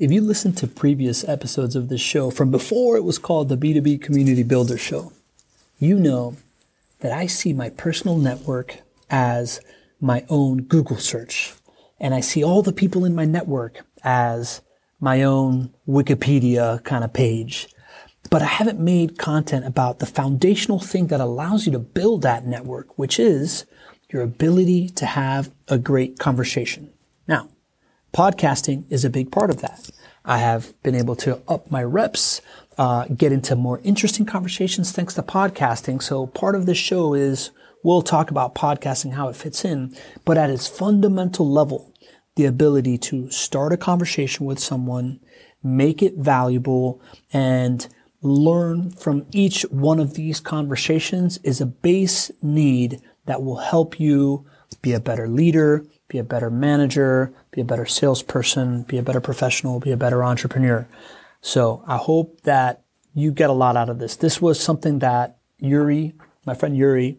If you listen to previous episodes of this show from before it was called the B2B Community Builder Show, you know that I see my personal network as my own Google search. And I see all the people in my network as my own Wikipedia kind of page. But I haven't made content about the foundational thing that allows you to build that network, which is your ability to have a great conversation. Now, podcasting is a big part of that. I have been able to up my reps, uh, get into more interesting conversations thanks to podcasting. So part of this show is we'll talk about podcasting, how it fits in, but at its fundamental level, the ability to start a conversation with someone, make it valuable, and learn from each one of these conversations is a base need that will help you be a better leader, be a better manager, be a better salesperson, be a better professional, be a better entrepreneur. So I hope that you get a lot out of this. This was something that Yurii, my friend Yurii,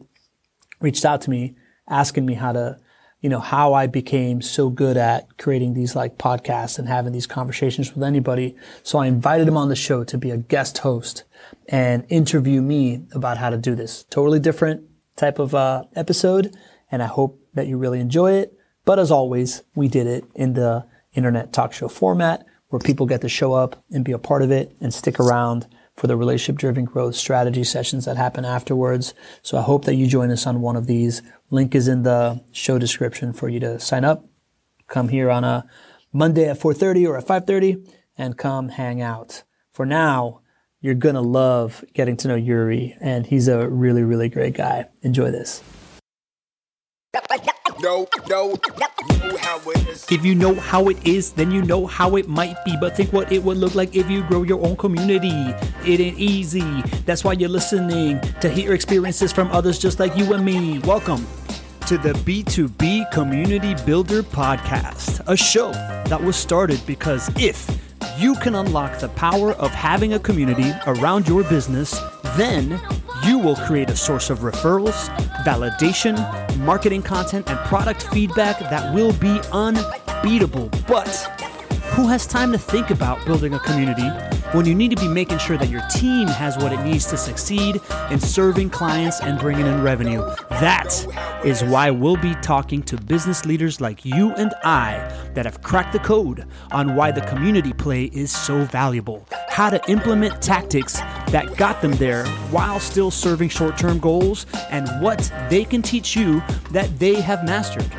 reached out to me asking me how to, you know, how I became so good at creating these like podcasts and having these conversations with anybody. So I invited him on the show to be a guest host and interview me about how to do this. Totally different type of uh, episode. And I hope that you really enjoy it. But as always, we did it in the internet talk show format where people get to show up and be a part of it and stick around for the relationship driven growth strategy sessions that happen afterwards. So I hope that you join us on one of these. Link is in the show description for you to sign up. Come here on a Monday at 4:30 or at 5:30 and come hang out. For now, you're going to love getting to know Yurii and he's a really really great guy. Enjoy this. No, no, know how it is. If you know how it is, then you know how it might be. But think what it would look like if you grow your own community. It ain't easy. That's why you're listening to hear experiences from others just like you and me. Welcome to the B2B Community Builder Podcast, a show that was started because if you can unlock the power of having a community around your business, then you will create a source of referrals, validation, marketing content, and product feedback that will be unbeatable. But who has time to think about building a community when you need to be making sure that your team has what it needs to succeed in serving clients and bringing in revenue? That is why we'll be talking to business leaders like you and I that have cracked the code on why the community play is so valuable, how to implement tactics that got them there while still serving short term goals, and what they can teach you that they have mastered.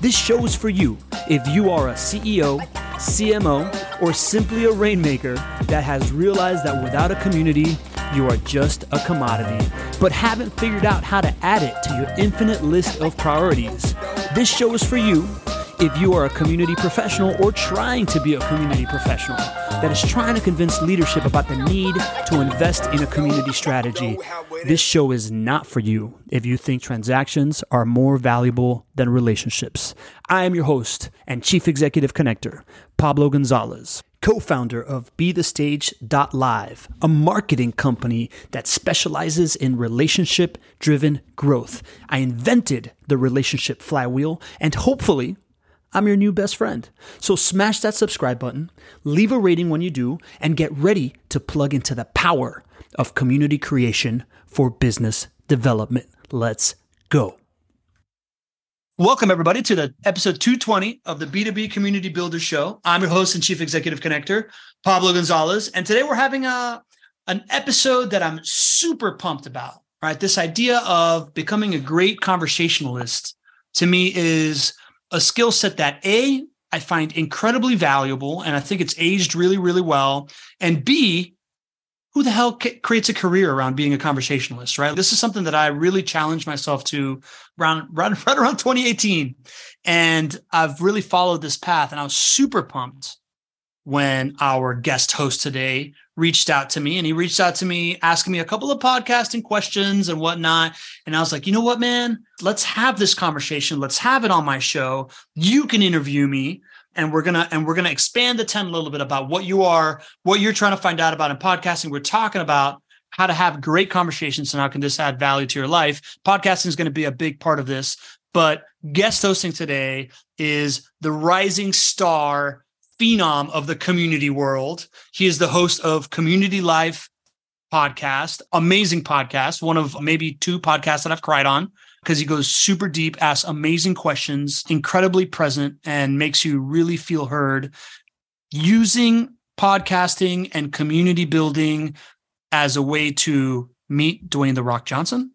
This show is for you if you are a CEO, CMO, or simply a rainmaker that has realized that without a community, you are just a commodity, but haven't figured out how to add it to your infinite list of priorities. This show is for you if you are a community professional or trying to be a community professional that is trying to convince leadership about the need to invest in a community strategy. This show is not for you if you think transactions are more valuable than relationships. I am your host and chief executive connector, Pablo Gonzalez co founder of Be The BeTheStage.live, a marketing company that specializes in relationship driven growth. I invented the relationship flywheel, and hopefully, I'm your new best friend. So smash that subscribe button, leave a rating when you do, and get ready to plug into the power of community creation for business development. Let's go. Welcome, everybody, to the episode 220 of the B2B Community Builder Show. I'm your host and chief executive connector, Pablo Gonzalez. And today we're having a, an episode that I'm super pumped about, right? This idea of becoming a great conversationalist to me is a skill set that A, I find incredibly valuable, and I think it's aged really, really well. And B, who the hell creates a career around being a conversationalist, right? This is something that I really challenged myself to around, right, right around 2018. And I've really followed this path, and I was super pumped when our guest host today reached out to me and he reached out to me asking me a couple of podcasting questions and whatnot. And I was like, you know what, man, let's have this conversation. Let's have it on my show. You can interview me and we're gonna and we're gonna expand the tent a little bit about what you are, what you're trying to find out about in podcasting. We're talking about how to have great conversations and how can this add value to your life. Podcasting is going to be a big part of this. But guest hosting today is the rising star phenom of the community world. He is the host of Community Life podcast, amazing podcast, one of maybe two podcasts that I've cried on because he goes super deep, asks amazing questions, incredibly present, and makes you really feel heard using podcasting and community building as a way to meet Dwayne the Rock Johnson.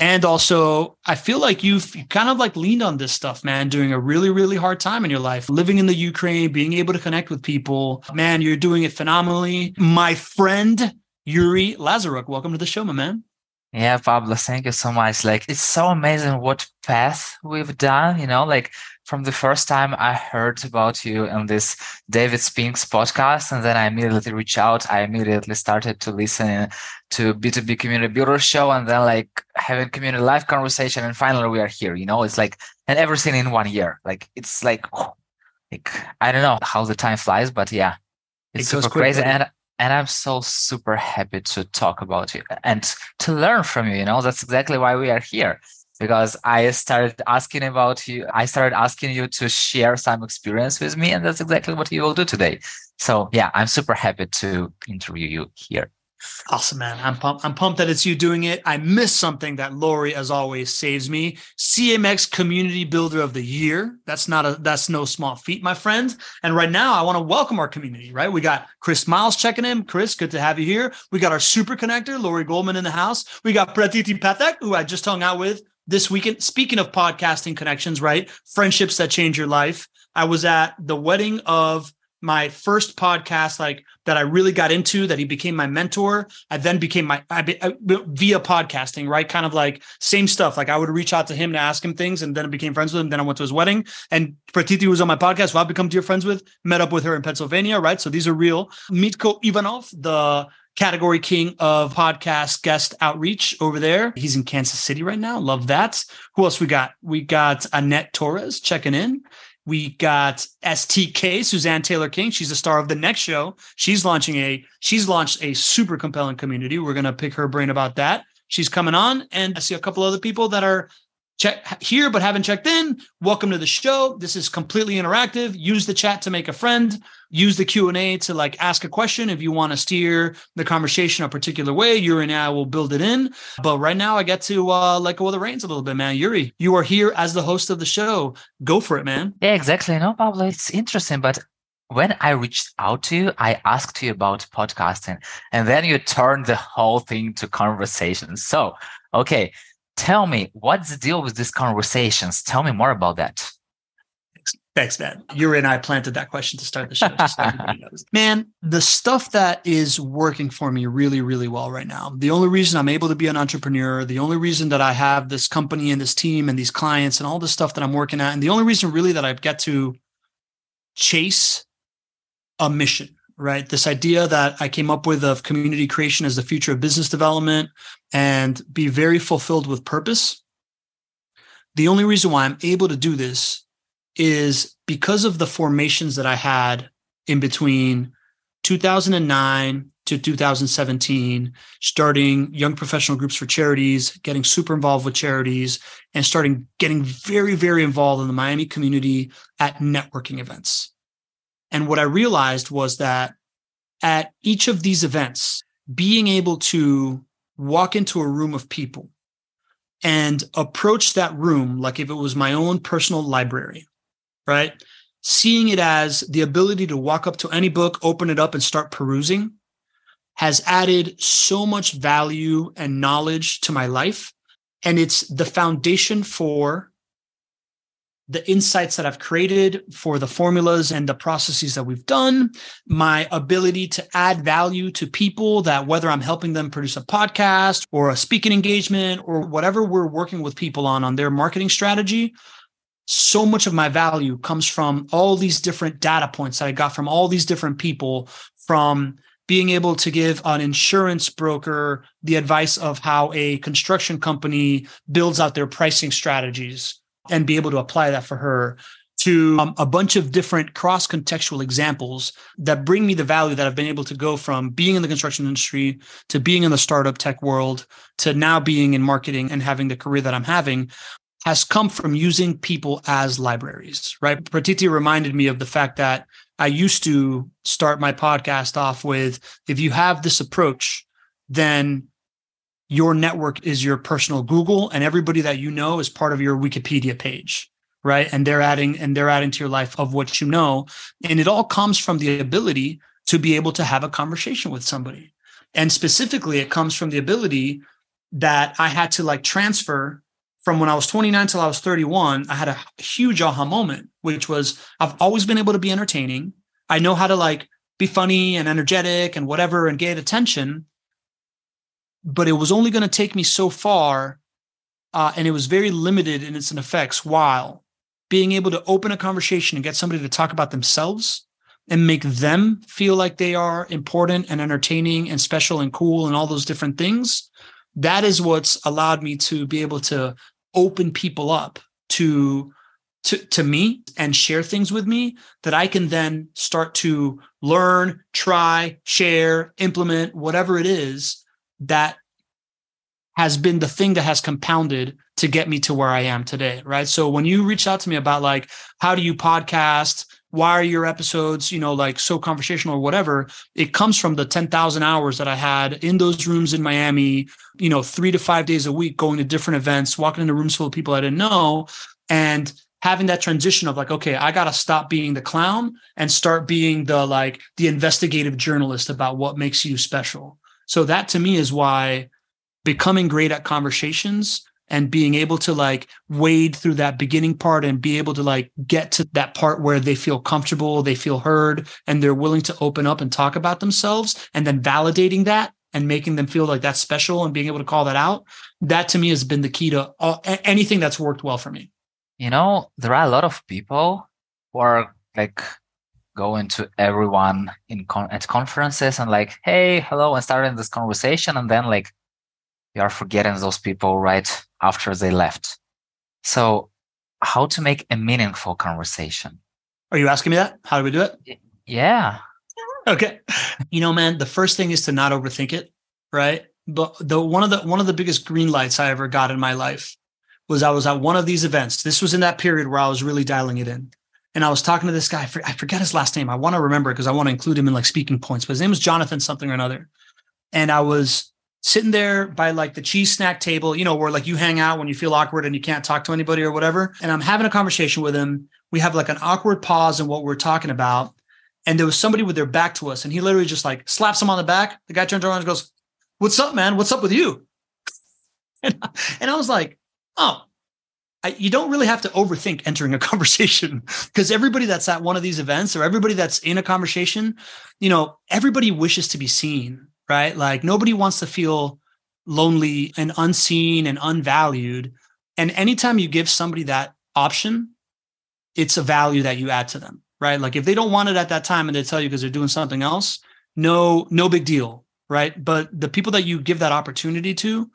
And also, I feel like you've kind of like leaned on this stuff, man, during a really, really hard time in your life, living in the Ukraine, being able to connect with people. Man, you're doing it phenomenally. My friend, Yurii Lazaruk, welcome to the show, my man. Yeah, Pablo, thank you so much. Like, it's so amazing what path we've done, you know, like from the first time I heard about you on this David Spinks podcast, and then I immediately reached out. I immediately started to listen to B2B Community Builder show and then like having community live conversation. And finally we are here, you know, it's like, and everything in one year. Like, it's like, like, I don't know how the time flies, but yeah, it's it super crazy. And and I'm so super happy to talk about you and to learn from you. You know, that's exactly why we are here because I started asking about you. I started asking you to share some experience with me, and that's exactly what you will do today. So, yeah, I'm super happy to interview you here. Awesome, man. I'm pumped. I'm pumped that it's you doing it. I missed something that Lori, as always, saves me. CMX Community Builder of the Year. That's not a that's no small feat, my friend. And right now, I want to welcome our community. Right, we got Chris Miles checking in. Chris, good to have you here. We got our super connector, Lori Goldman, in the house. We got Pratiti Pathak, who I just hung out with this weekend. Speaking of podcasting connections, right? Friendships that change your life. I was at the wedding of my first podcast like that I really got into that he became my mentor. I then became my I, I, via podcasting, right? Kind of like same stuff. Like I would reach out to him to ask him things and then I became friends with him. Then I went to his wedding and Pratiti was on my podcast, who I've become dear friends with, met up with her in Pennsylvania, right? So these are real. Mitko Ivanov, the category king of podcast guest outreach over there. He's in Kansas City right now. Love that. Who else we got? We got Annette Torres checking in. We got STK, Suzanne Taylor King. She's the star of the next show. She's launching a she's launched a super compelling community. We're gonna pick her brain about that. She's coming on, and I see a couple other people that are check here but haven't checked in welcome to the show this is completely interactive use the chat to make a friend use the q&a to like ask a question. If you want to steer the conversation a particular way yurii and i will build it in. But right now i get to uh let go of the reins a little bit man. Yurii you are here as the host of the show. Go for it man. Yeah exactly. No pablo it's interesting but when I reached out to you, I asked you about podcasting, and then you turned the whole thing to conversation. So, okay, tell me what's the deal with these conversations? Tell me more about that Thanks, man. You and I planted that question to start the show. Man, the stuff that is working for me really, really well right now. The only reason I'm able to be an entrepreneur, the only reason that I have this company and this team and these clients and all this stuff that I'm working at, and the only reason really that I get to chase a mission right? This idea that I came up with of community creation as the future of business development and be very fulfilled with purpose. The only reason why I'm able to do this is because of the formations that I had in between 2009 to 2017, starting young professional groups for charities, getting super involved with charities, and starting getting very, very involved in the Miami community at networking events. And what I realized was that at each of these events, being able to walk into a room of people and approach that room like if it was my own personal library, right? Seeing it as the ability to walk up to any book, open it up, and start perusing has added so much value and knowledge to my life. And it's the foundation for the insights that I've created for the formulas and the processes that we've done, my ability to add value to people that whether I'm helping them produce a podcast or a speaking engagement or whatever we're working with people on on their marketing strategy, so much of my value comes from all these different data points that I got from all these different people from being able to give an insurance broker the advice of how a construction company builds out their pricing strategies and be able to apply that for her to um, a bunch of different cross contextual examples that bring me the value that I've been able to go from being in the construction industry to being in the startup tech world to now being in marketing and having the career that I'm having has come from using people as libraries, right? Pratiti reminded me of the fact that I used to start my podcast off with if you have this approach, then your network is your personal Google and everybody that you know is part of your Wikipedia page, right? And they're adding and they're adding to your life of what you know. And it all comes from the ability to be able to have a conversation with somebody. And specifically, it comes from the ability that I had to like transfer from when I was 29 till I was 31. I had a huge aha moment, which was I've always been able to be entertaining. I know how to like be funny and energetic and whatever and get attention. But it was only going to take me so far. Uh, and it was very limited in its effects while being able to open a conversation and get somebody to talk about themselves and make them feel like they are important and entertaining and special and cool and all those different things that is what's allowed me to be able to open people up to to, to me and share things with me that I can then start to learn, try, share, implement, whatever it is that has been the thing that has compounded to get me to where I am today. Right. So when you reach out to me about like, how do you podcast? why are your episodes you know like so conversational or whatever it comes from the 10,000 hours that I had in those rooms in Miami you know 3 to 5 days a week going to different events walking into rooms full of people I didn't know and having that transition of like okay I got to stop being the clown and start being the like the investigative journalist about what makes you special. So that to me is why becoming great at conversations and being able to like wade through that beginning part and be able to like get to that part where they feel comfortable, they feel heard, and they're willing to open up and talk about themselves, and then validating that and making them feel like that's special and being able to call that out. That to me has been the key to all, anything that's worked well for me. You know, there are a lot of people who are like going to everyone in con- at conferences and like, hey, hello, and starting this conversation, and then like you are forgetting those people right after they left. So, how to make a meaningful conversation? Are you asking me that? How do we do it? Yeah. Okay. You know, man, the first thing is to not overthink it, right? But the one of the one of the biggest green lights I ever got in my life was I was at one of these events. This was in that period where I was really dialing it in. And I was talking to this guy. I forget his last name. I want to remember because I want to include him in like speaking points. But his name was Jonathan something or another. And I was sitting there by like the cheese snack table, you know, where like you hang out when you feel awkward and you can't talk to anybody or whatever. And I'm having a conversation with him. We have like an awkward pause in what we're talking about. And there was somebody with their back to us, and he literally just like slaps him on the back. The guy turns around and goes, What's up, man? What's up with you? and, and I was like, Oh, I, you don't really have to overthink entering a conversation because everybody that's at one of these events or everybody that's in a conversation, you know, everybody wishes to be seen right? Like nobody wants to feel lonely and unseen and unvalued. And anytime you give somebody that option, it's a value that you add to them, right? Like if they don't want it at that time and they tell you because they're doing something else, no, no big deal, right? But the people that you give that opportunity to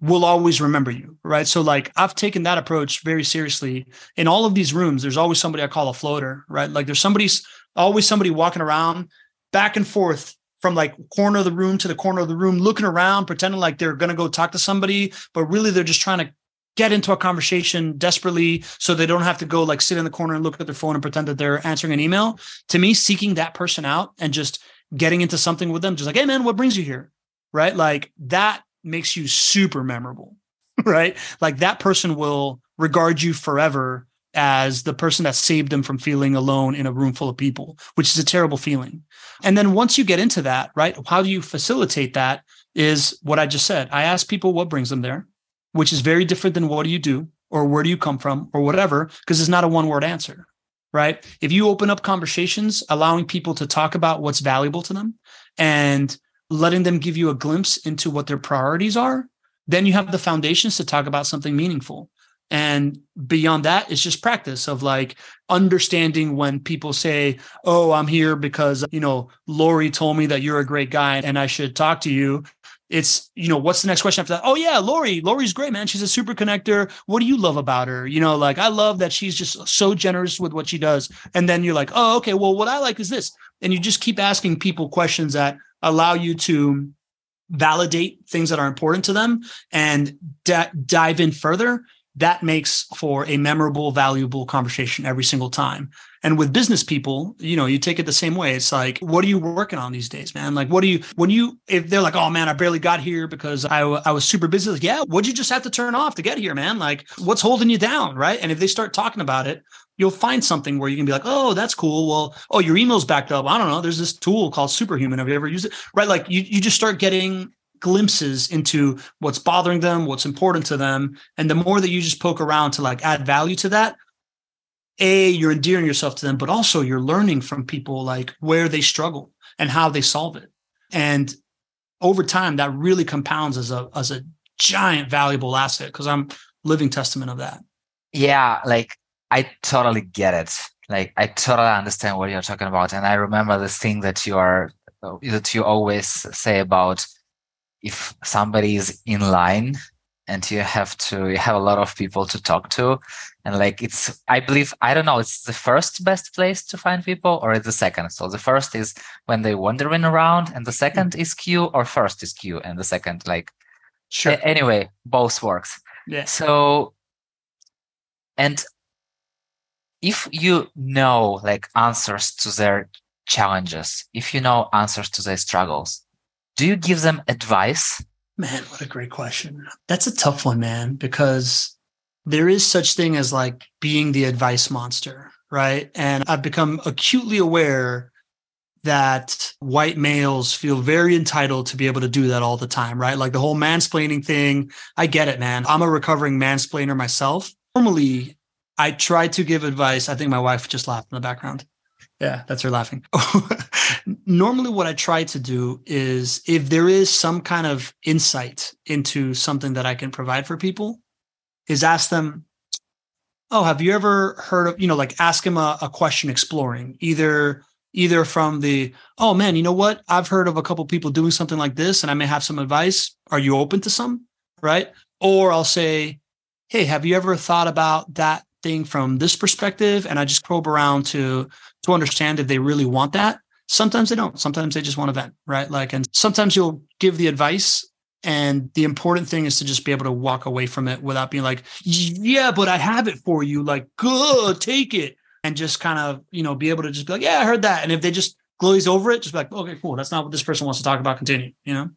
will always remember you, right? So like I've taken that approach very seriously. In all of these rooms, there's always somebody I call a floater, right? Like there's somebody's always somebody walking around back and forth from like corner of the room to the corner of the room, looking around, pretending like they're going to go talk to somebody, but really they're just trying to get into a conversation desperately so they don't have to go like sit in the corner and look at their phone and pretend that they're answering an email. To me, seeking that person out and just getting into something with them, just like, hey man, what brings you here? Right? Like that makes you super memorable. Right? Like that person will regard you forever as the person that saved them from feeling alone in a room full of people, which is a terrible feeling. And then once you get into that, right, how do you facilitate that? Is what I just said. I ask people what brings them there, which is very different than what do you do or where do you come from or whatever, because it's not a one word answer, right? If you open up conversations, allowing people to talk about what's valuable to them and letting them give you a glimpse into what their priorities are, then you have the foundations to talk about something meaningful. And beyond that, it's just practice of like understanding when people say, Oh, I'm here because, you know, Lori told me that you're a great guy and I should talk to you. It's, you know, what's the next question after that? Oh, yeah, Lori. Lori's great, man. She's a super connector. What do you love about her? You know, like I love that she's just so generous with what she does. And then you're like, Oh, okay, well, what I like is this. And you just keep asking people questions that allow you to validate things that are important to them and d- dive in further that makes for a memorable, valuable conversation every single time. And with business people, you know, you take it the same way. It's like, what are you working on these days, man? Like, what do you, when you, if they're like, oh man, I barely got here because I, I was super busy. Like, yeah, what'd you just have to turn off to get here, man? Like, what's holding you down? Right. And if they start talking about it, you'll find something where you can be like, oh, that's cool. Well, oh, your email's backed up. I don't know. There's this tool called Superhuman. Have you ever used it? Right. Like you, you just start getting glimpses into what's bothering them, what's important to them. And the more that you just poke around to like add value to that, A, you're endearing yourself to them, but also you're learning from people like where they struggle and how they solve it. And over time, that really compounds as a as a giant valuable asset because I'm living testament of that. Yeah, like I totally get it. Like I totally understand what you're talking about. And I remember this thing that you are that you always say about if somebody is in line and you have to you have a lot of people to talk to. And like it's i believe i don't know it's the first best place to find people or it's the second? So the first is when they're wandering around and the second mm-hmm. is queue or first is queue and the second like sure. a- anyway both works. Yeah. So and if you know like answers to their challenges if you know answers to their struggles do you give them advice? Man, what a great question. That's a tough one, man, because there is such thing as like being the advice monster, right? And I've become acutely aware that white males feel very entitled to be able to do that all the time, right? Like the whole mansplaining thing. I get it, man. I'm a recovering mansplainer myself. Normally, I try to give advice. I think my wife just laughed in the background. Yeah, that's her laughing. Normally, what I try to do is if there is some kind of insight into something that I can provide for people, is ask them, Oh, have you ever heard of, you know, like ask them a, a question exploring either either from the oh man you know what? I've heard of a couple people doing something like this and i may have some advice. Are you open to some? Right? Or i'll say hey have you ever thought about that thing from this perspective? And i just probe around to to understand if they really want that. Sometimes they don't. Sometimes they just want to vent, right? Like, and sometimes you'll give the advice. And the important thing is to just be able to walk away from it without being like, yeah, but I have it for you. Like, good, take it. And just kind of, you know, be able to just be like, yeah, I heard that. And if they just glaze over it, just be like, okay, cool. That's not what this person wants to talk about. Continue, you know?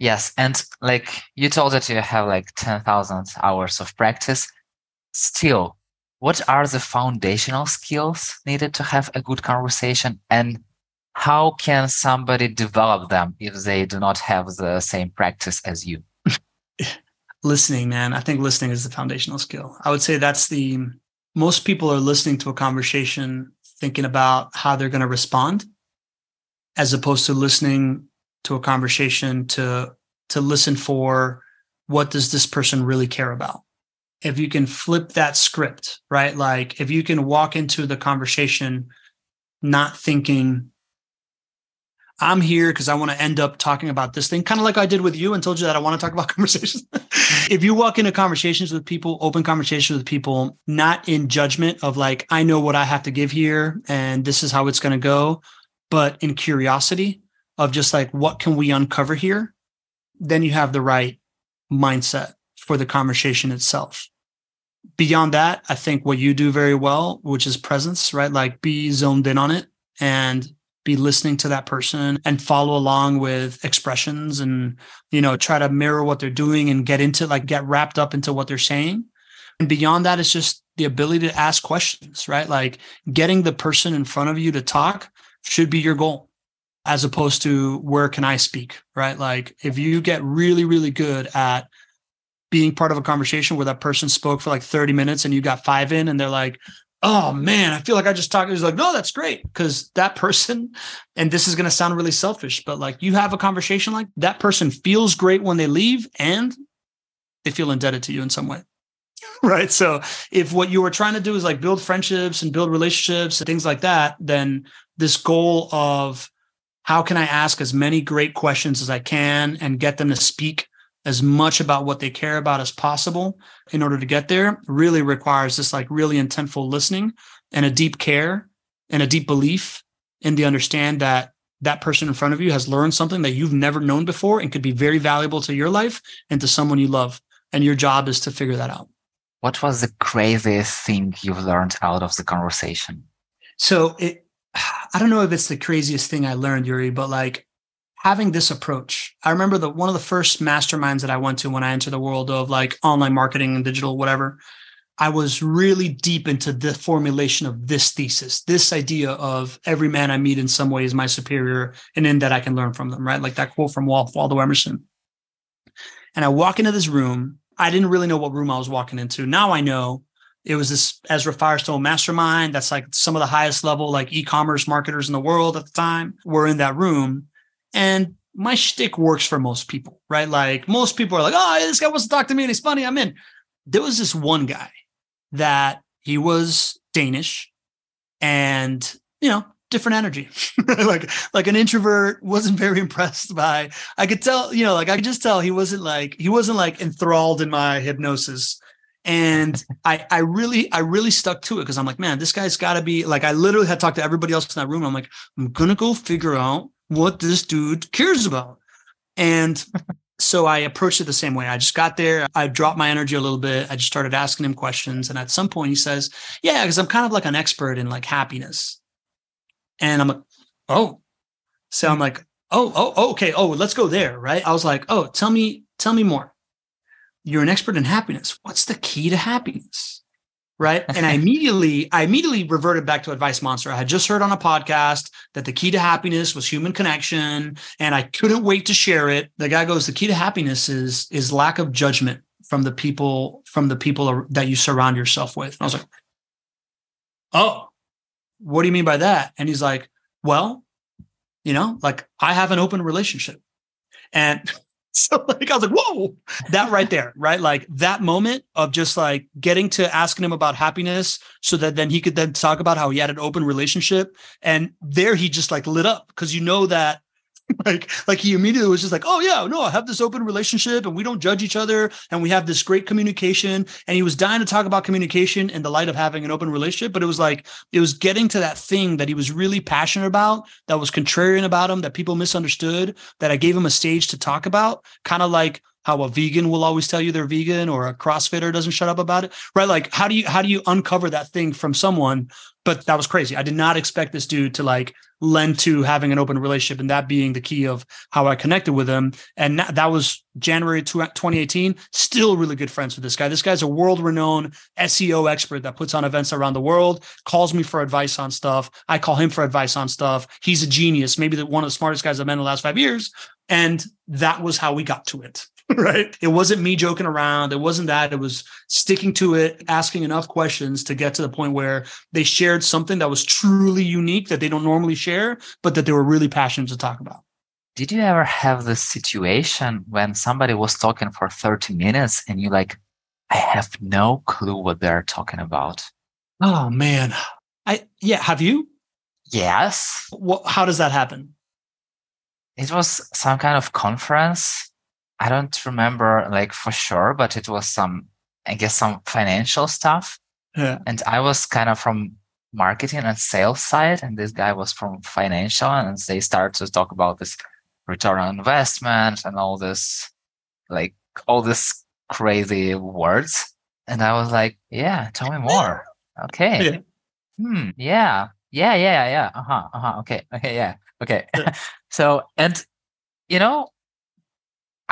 Yes. And like you told that you have like 10,000 hours of practice. Still, what are the foundational skills needed to have a good conversation? And how can somebody develop them if they do not have the same practice as you? Listening man. I think listening is the foundational skill. I would say that's the most people are listening to a conversation thinking about how they're going to respond as opposed to listening to a conversation to to listen for what does this person really care about if you can flip that script, right? Like if you can walk into the conversation not thinking, I'm here because I want to end up talking about this thing, kind of like I did with you and told you that I want to talk about conversations. if you walk into conversations with people, open conversations with people, not in judgment of like, I know what I have to give here and this is how it's going to go, but in curiosity of just like, what can we uncover here? Then you have the right mindset for the conversation itself beyond that, I think what you do very well, which is presence, right? Like be zoned in on it and be listening to that person and follow along with expressions and, you know, try to mirror what they're doing and get into like get wrapped up into what they're saying. And beyond that, it's just the ability to ask questions, right? Like getting the person in front of you to talk should be your goal as opposed to where can I speak, right? Like if you get really, really good at being part of a conversation where that person spoke for like 30 minutes and you got five in and they're like, oh man, I feel like I just talked. He's like, no, that's great. Cause that person, and this is going to sound really selfish, but like you have a conversation like that person feels great when they leave and they feel indebted to you in some way. Right. So if what you were trying to do is like build friendships and build relationships and things like that, then this goal of how can I ask as many great questions as I can and get them to speak as much about what they care about as possible in order to get there really requires this like really intentful listening and a deep care and a deep belief in the understand that that person in front of you has learned something that you've never known before and could be very valuable to your life and to someone you love and your job is to figure that out what was the craziest thing you've learned out of the conversation? So it, I don't know if it's the craziest thing I learned, Yurii, but like having this approach. I remember that one of the first masterminds that I went to when I entered the world of like online marketing and digital, whatever. I was really deep into the formulation of this thesis, this idea of every man I meet in some way is my superior, and in that I can learn from them, right? Like that quote from Waldo Emerson. And I walk into this room. I didn't really know what room I was walking into. Now I know it was this Ezra Firestone mastermind. That's like some of the highest level, like e-commerce marketers in the world at the time were in that room. And my shtick works for most people, right? Like most people are like, oh, this guy wants to talk to me and he's funny. I'm in. There was this one guy that he was Danish and, you know, different energy. like like an introvert wasn't very impressed by I could tell, you know, like I could just tell he wasn't like he wasn't like enthralled in my hypnosis. And I I really I really stuck to it because I'm like, man, this guy's got to be like I literally had talked to everybody else in that room. I'm like, I'm gonna go figure out what this dude cares about. And so I approached it the same way. I just got there. I dropped my energy a little bit. I just started asking him questions. And at some point he says, Yeah, because I'm kind of like an expert in like happiness. And I'm like, Oh. So I'm hmm. like, oh, oh, oh, okay. Oh, let's go there. Right. I was like, oh, tell me, tell me more. You're an expert in happiness. What's the key to happiness? Right? And I immediately, I immediately reverted back to Advice Monster. I had just heard on a podcast that the key to happiness was human connection, and I couldn't wait to share it. The guy goes, "The key to happiness is is lack of judgment from the people from the people that you surround yourself with." And I was like, "Oh, what do you mean by that?" And he's like, "Well, you know, like I have an open relationship." And So like I was like, whoa, that right there, right? Like that moment of just like getting to asking him about happiness so that then he could then talk about how he had an open relationship. And there he just like lit up because you know that like like he immediately was just like oh yeah no i have this open relationship and we don't judge each other and we have this great communication. And he was dying to talk about communication in the light of having an open relationship but it was like it was getting to that thing that he was really passionate about that was contrarian about him that people misunderstood that i gave him a stage to talk about kind of like how a vegan will always tell you they're vegan or a crossfitter doesn't shut up about it right like how do you how do you uncover that thing from someone but that was crazy i did not expect this dude to like lend to having an open relationship and that being the key of how I connected with him. And that was January 2018. Still really good friends with this guy. This guy's a world renowned SEO expert that puts on events around the world, calls me for advice on stuff. I call him for advice on stuff. He's a genius, maybe the, one of the smartest guys I've met in the last five years. And that was how we got to it. right? It wasn't me joking around. It wasn't that. It was sticking to it, asking enough questions to get to the point where they shared something that was truly unique that they don't normally share, but that they were really passionate to talk about. Did you ever have the situation when somebody was talking for 30 minutes and you like, I have no clue what they're talking about? Oh man. I yeah, have you? Yes. What, how does that happen? It was some kind of conference I don't remember like for sure, but it was some, I guess, some financial stuff. Yeah. And I was kind of from marketing and sales side, and this guy was from financial, and they started to talk about this return on investment and all this, like all this crazy words. And I was like, yeah, tell me more. Okay. Yeah. Hmm. Yeah. Yeah. Yeah. Yeah. Uh huh. Uh huh. Okay. Okay. Yeah. Okay. so, and, you know,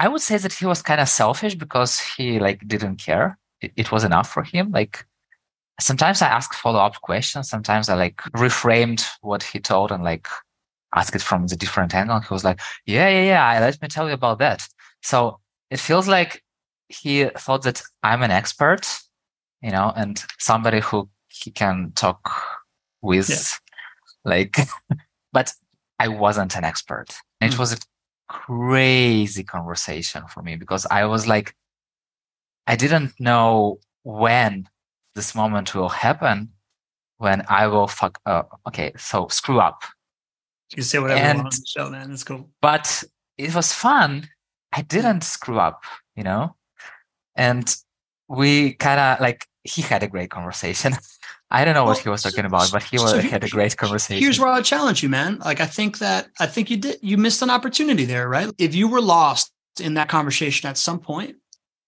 I would say that he was kind of selfish because he like didn't care. It, it was enough for him. Like sometimes I ask follow up questions. Sometimes I like reframed what he told and like ask it from the different angle. He was like, yeah, yeah, yeah. Let me tell you about that. So it feels like he thought that I'm an expert, you know, and somebody who he can talk with, yeah. like, but I wasn't an expert. Mm. It was a crazy conversation for me because I was like, I didn't know when this moment will happen when I will fuck up. Okay, so screw up. You can say whatever and, you want on the show, man. That's cool. But it was fun. I didn't mm. screw up, you know? And we kind of like, he had a great conversation. I don't know what he was talking about, but he so had a great conversation. Here's where I challenge you, man. Like I think that I think you did you missed an opportunity there, right? If you were lost in that conversation at some point,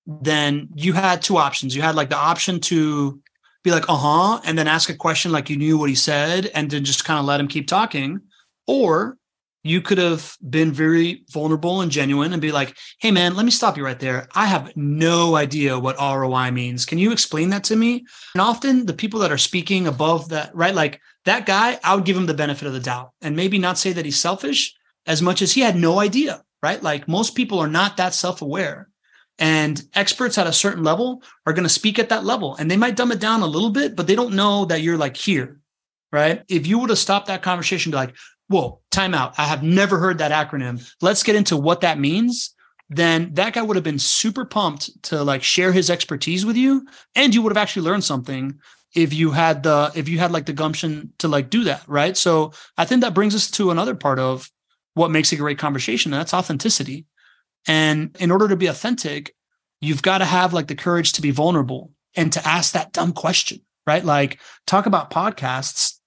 then you had two options. You had like the option to be like, uh huh, and then ask a question like you knew what he said and then just kind of let him keep talking. Or you could have been very vulnerable and genuine and be like, hey, man, let me stop you right there. I have no idea what ROI means. Can you explain that to me? And often the people that are speaking above that, right? Like that guy, I would give him the benefit of the doubt and maybe not say that he's selfish as much as he had no idea, right? Like most people are not that self aware. And experts at a certain level are going to speak at that level and they might dumb it down a little bit, but they don't know that you're like here, right? If you would have stopped that conversation, be like, whoa, time out. I have never heard that acronym. Let's get into what that means. Then that guy would have been super pumped to like share his expertise with you. And you would have actually learned something if you had the, if you had like the gumption to like do that. Right. So I think that brings us to another part of what makes a great conversation. And that's authenticity. And in order to be authentic, you've got to have like the courage to be vulnerable and to ask that dumb question, right? Like talk about podcasts.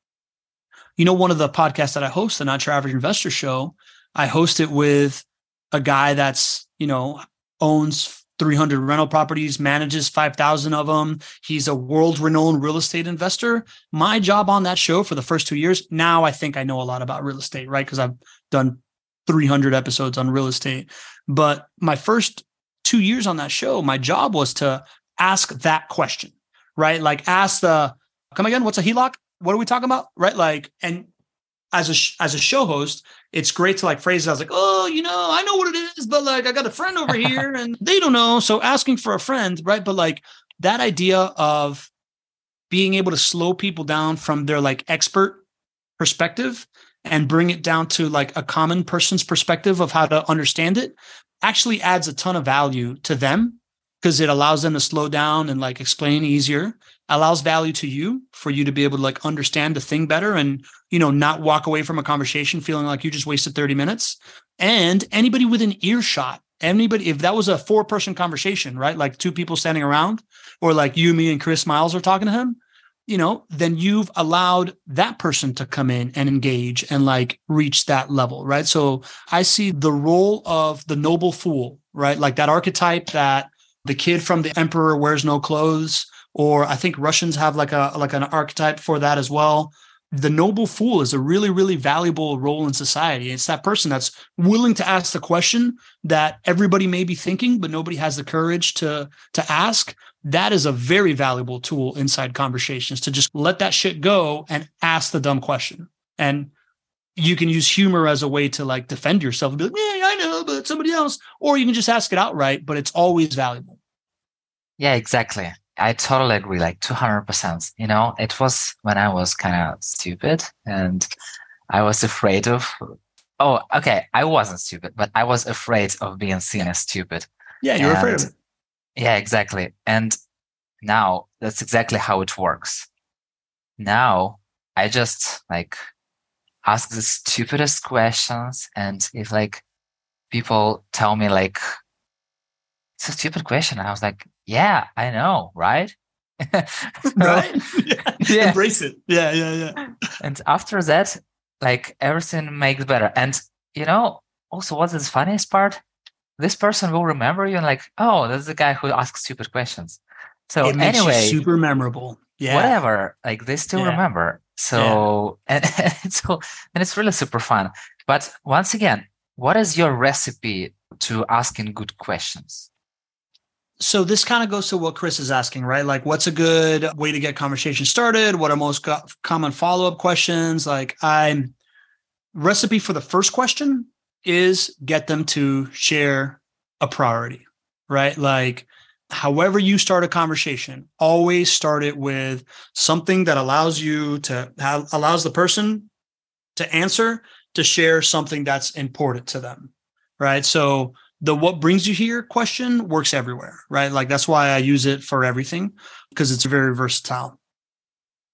You know, one of the podcasts that I host, the Not Your Average Investor Show, I host it with a guy that's, you know, owns 300 rental properties, manages 5,000 of them. He's a world renowned real estate investor. My job on that show for the first two years, now I think I know a lot about real estate, right? Because I've done 300 episodes on real estate. But my first two years on that show, my job was to ask that question, right? Like ask the, come again, what's a HELOC? What are we talking about? Right? Like, and as a, as a show host, it's great to like phrase it. I was like, oh, you know, I know what it is, but like I got a friend over here and they don't know. So asking for a friend, right? But like that idea of being able to slow people down from their like expert perspective and bring it down to like a common person's perspective of how to understand it actually adds a ton of value to them because it allows them to slow down and like explain easier allows value to you for you to be able to like understand the thing better and you know not walk away from a conversation feeling like you just wasted 30 minutes and anybody within earshot anybody if that was a four person conversation right like two people standing around or like you me and chris miles are talking to him you know, then you've allowed that person to come in and engage and like reach that level, right? So I see the role of the noble fool, right? Like that archetype that the kid from the emperor wears no clothes, or I think Russians have like a like an archetype for that as well. The noble fool is a really, really valuable role in society. It's that person that's willing to ask the question that everybody may be thinking, but nobody has the courage to to ask that is a very valuable tool inside conversations to just let that shit go and ask the dumb question. And you can use humor as a way to like defend yourself and be like, yeah, I know, but somebody else. Or you can just ask it outright, but it's always valuable. Yeah, exactly. I totally agree, like 200%. You know, it was when I was kind of stupid and I was afraid of, oh, okay, I wasn't stupid, but I was afraid of being seen as stupid. Yeah, you're afraid of it. Yeah, exactly. And now that's exactly how it works. Now I just like ask the stupidest questions. And if like people tell me like, it's a stupid question. I was like, yeah, I know, right? right? Yeah. yeah. Embrace it. Yeah, yeah, yeah. And after that, like everything makes better. And you know, also what's the funniest part? this person will remember you and like, oh, that's the guy who asks stupid questions. So it anyway, super memorable. Yeah. Whatever. Like they still yeah. remember. So yeah. and, and so and it's really super fun. But once again, what is your recipe to asking good questions? So this kind of goes to what Chris is asking, right? Like, what's a good way to get conversation started? What are most common follow up questions? Like, I'm recipe for the first question is get them to share a priority, right? Like, however you start a conversation, always start it with something that allows you to allows the person to answer to share something that's important to them, right? So the what brings you here question works everywhere, right? Like that's why I use it for everything because it's very versatile.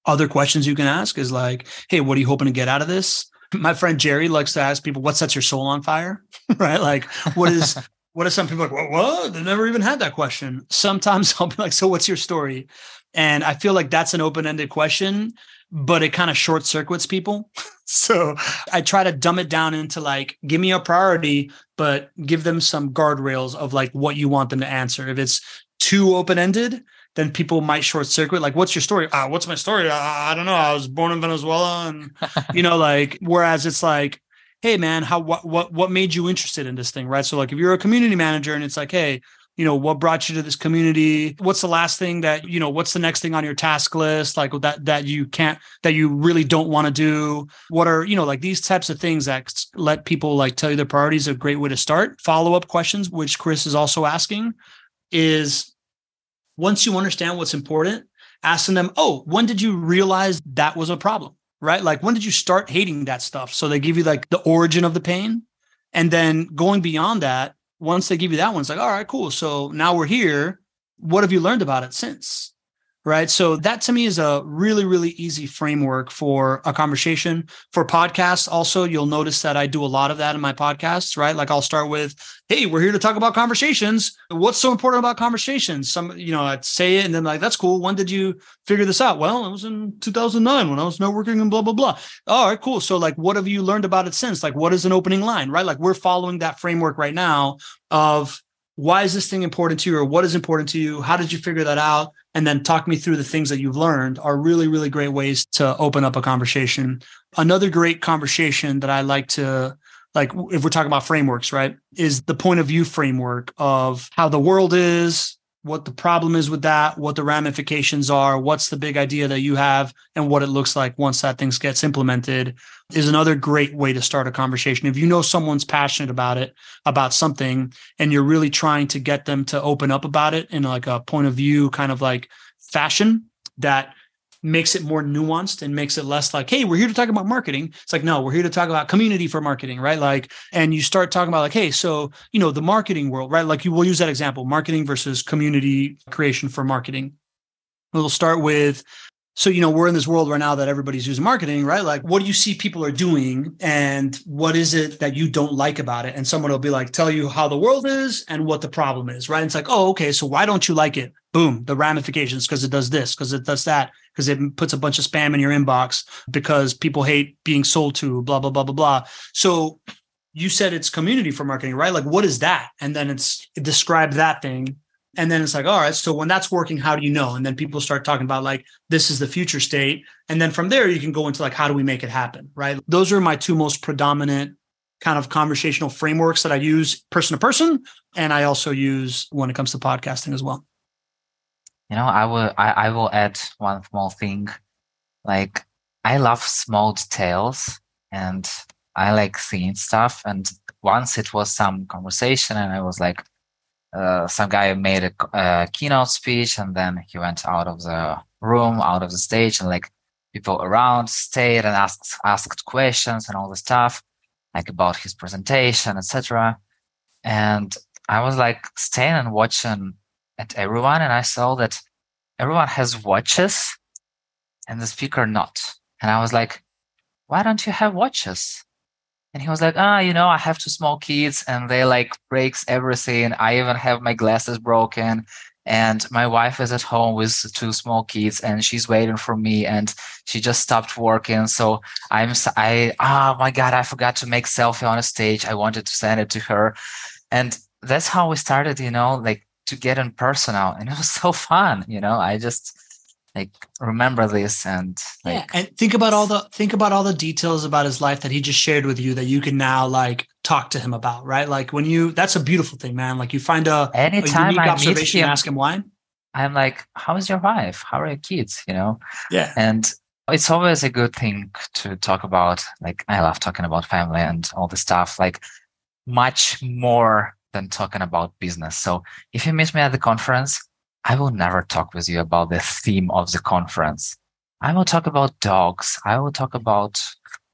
Other questions you can ask is like, hey, what are you hoping to get out of this? my friend Jerry likes to ask people, what sets your soul on fire? right? Like, what is, what are some people like, what, what? They never even had that question. Sometimes I'll be like, so what's your story? And I feel like that's an open ended question but it kind of short circuits people. so I try to dumb it down into like, give me a priority, but give them some guardrails of like what you want them to answer. If it's too open ended, then people might short circuit. Like, what's your story? Ah, what's my story? Uh, I don't know. I was born in Venezuela, and you know, like, whereas it's like, hey, man, how what what what made you interested in this thing, right? So, like, if you're a community manager and it's like, hey, you know what brought you to this community? What's the last thing that you know what's the next thing on your task list like that that you can't that you really don't want to do? What are you know like these types of things that let people like tell you their priorities a great way to start. Follow up questions which chris is also asking is once you understand what's important asking them oh when did you realize that was a problem right like when did you start hating that stuff so they give you like the origin of the pain and then going beyond that once they give you that one, it's like, all right, cool. So now we're here. What have you learned about it since? Right? So that to me is a really, really easy framework for a conversation. For podcasts, also, you'll notice that I do a lot of that in my podcasts, right? Like I'll start with, hey, we're here to talk about conversations. What's so important about conversations? Some, you know, I'd say it and then like, that's cool. When did you figure this out? Well, it was in 2009 when I was networking and blah, blah, blah. All right, cool. So like, what have you learned about it since? Like, what is an opening line, right? Like we're following that framework right now of why is this thing important to you or what is important to you? How did you figure that out? And then talk me through the things that you've learned are really, really great ways to open up a conversation. Another great conversation that I like to like if we're talking about frameworks, right, is the point of view framework of how the world is, what the problem is with that, what the ramifications are, what's the big idea that you have, and what it looks like once that thing gets implemented is another great way to start a conversation. If you know someone's passionate about it, about something, and you're really trying to get them to open up about it in like a point of view kind of like fashion that makes it more nuanced and makes it less like, hey, we're here to talk about marketing. It's like, no, we're here to talk about community for marketing, right? Like, and you start talking about like, hey, so, you know, the marketing world, right? Like you will use that example, marketing versus community creation for marketing. We'll start with so you know we're in this world right now that everybody's using marketing right? Like what do you see people are doing and what is it that you don't like about it? And someone will be like tell you how the world is and what the problem is right? And it's like oh okay so why don't you like it? Boom the ramifications because it does this because it does that because it puts a bunch of spam in your inbox because people hate being sold to blah blah blah blah blah. So you said it's community for marketing right? Like what is that? And then it's describe that thing and then it's like all right so when that's working how do you know? And then people start talking about like this is the future state. And then from there you can go into like how do we make it happen right? Those are my two most predominant kind of conversational frameworks that i use person to person and i also use when it comes to podcasting as well. You know i will i, I will add one small thing. Like i love small details and i like seeing stuff and once it was some conversation and i was like uh, some guy made a, a, keynote speech and then he went out of the room, out of the stage, and like people around stayed and asked asked questions and all the stuff, like about his presentation, etc. And I was like staying and watching at everyone, and I saw that everyone has watches and the speaker not. And I was like, why don't you have watches? And he was like, ah, you know, I have two small kids and they like breaks everything. I even have my glasses broken. And my wife is at home with two small kids and she's waiting for me and she just stopped working. So I'm, I, oh my God, I forgot to make selfie on a stage. I wanted to send it to her. And that's how we started, you know, like to get in personal. And it was so fun, you know, I just, like remember this and like yeah. and think about all the think about all the details about his life that he just shared with you that you can now like talk to him about right? Like when you that's a beautiful thing man. Like you find a, Anytime a unique I observation him, ask him why. I'm like how is your wife? How are your kids? You know? Yeah. And it's always a good thing to talk about like i love talking about family and all the stuff like much more than talking about business. So if you meet me at the conference I will never talk with you about the theme of the conference. I will talk about dogs. I will talk about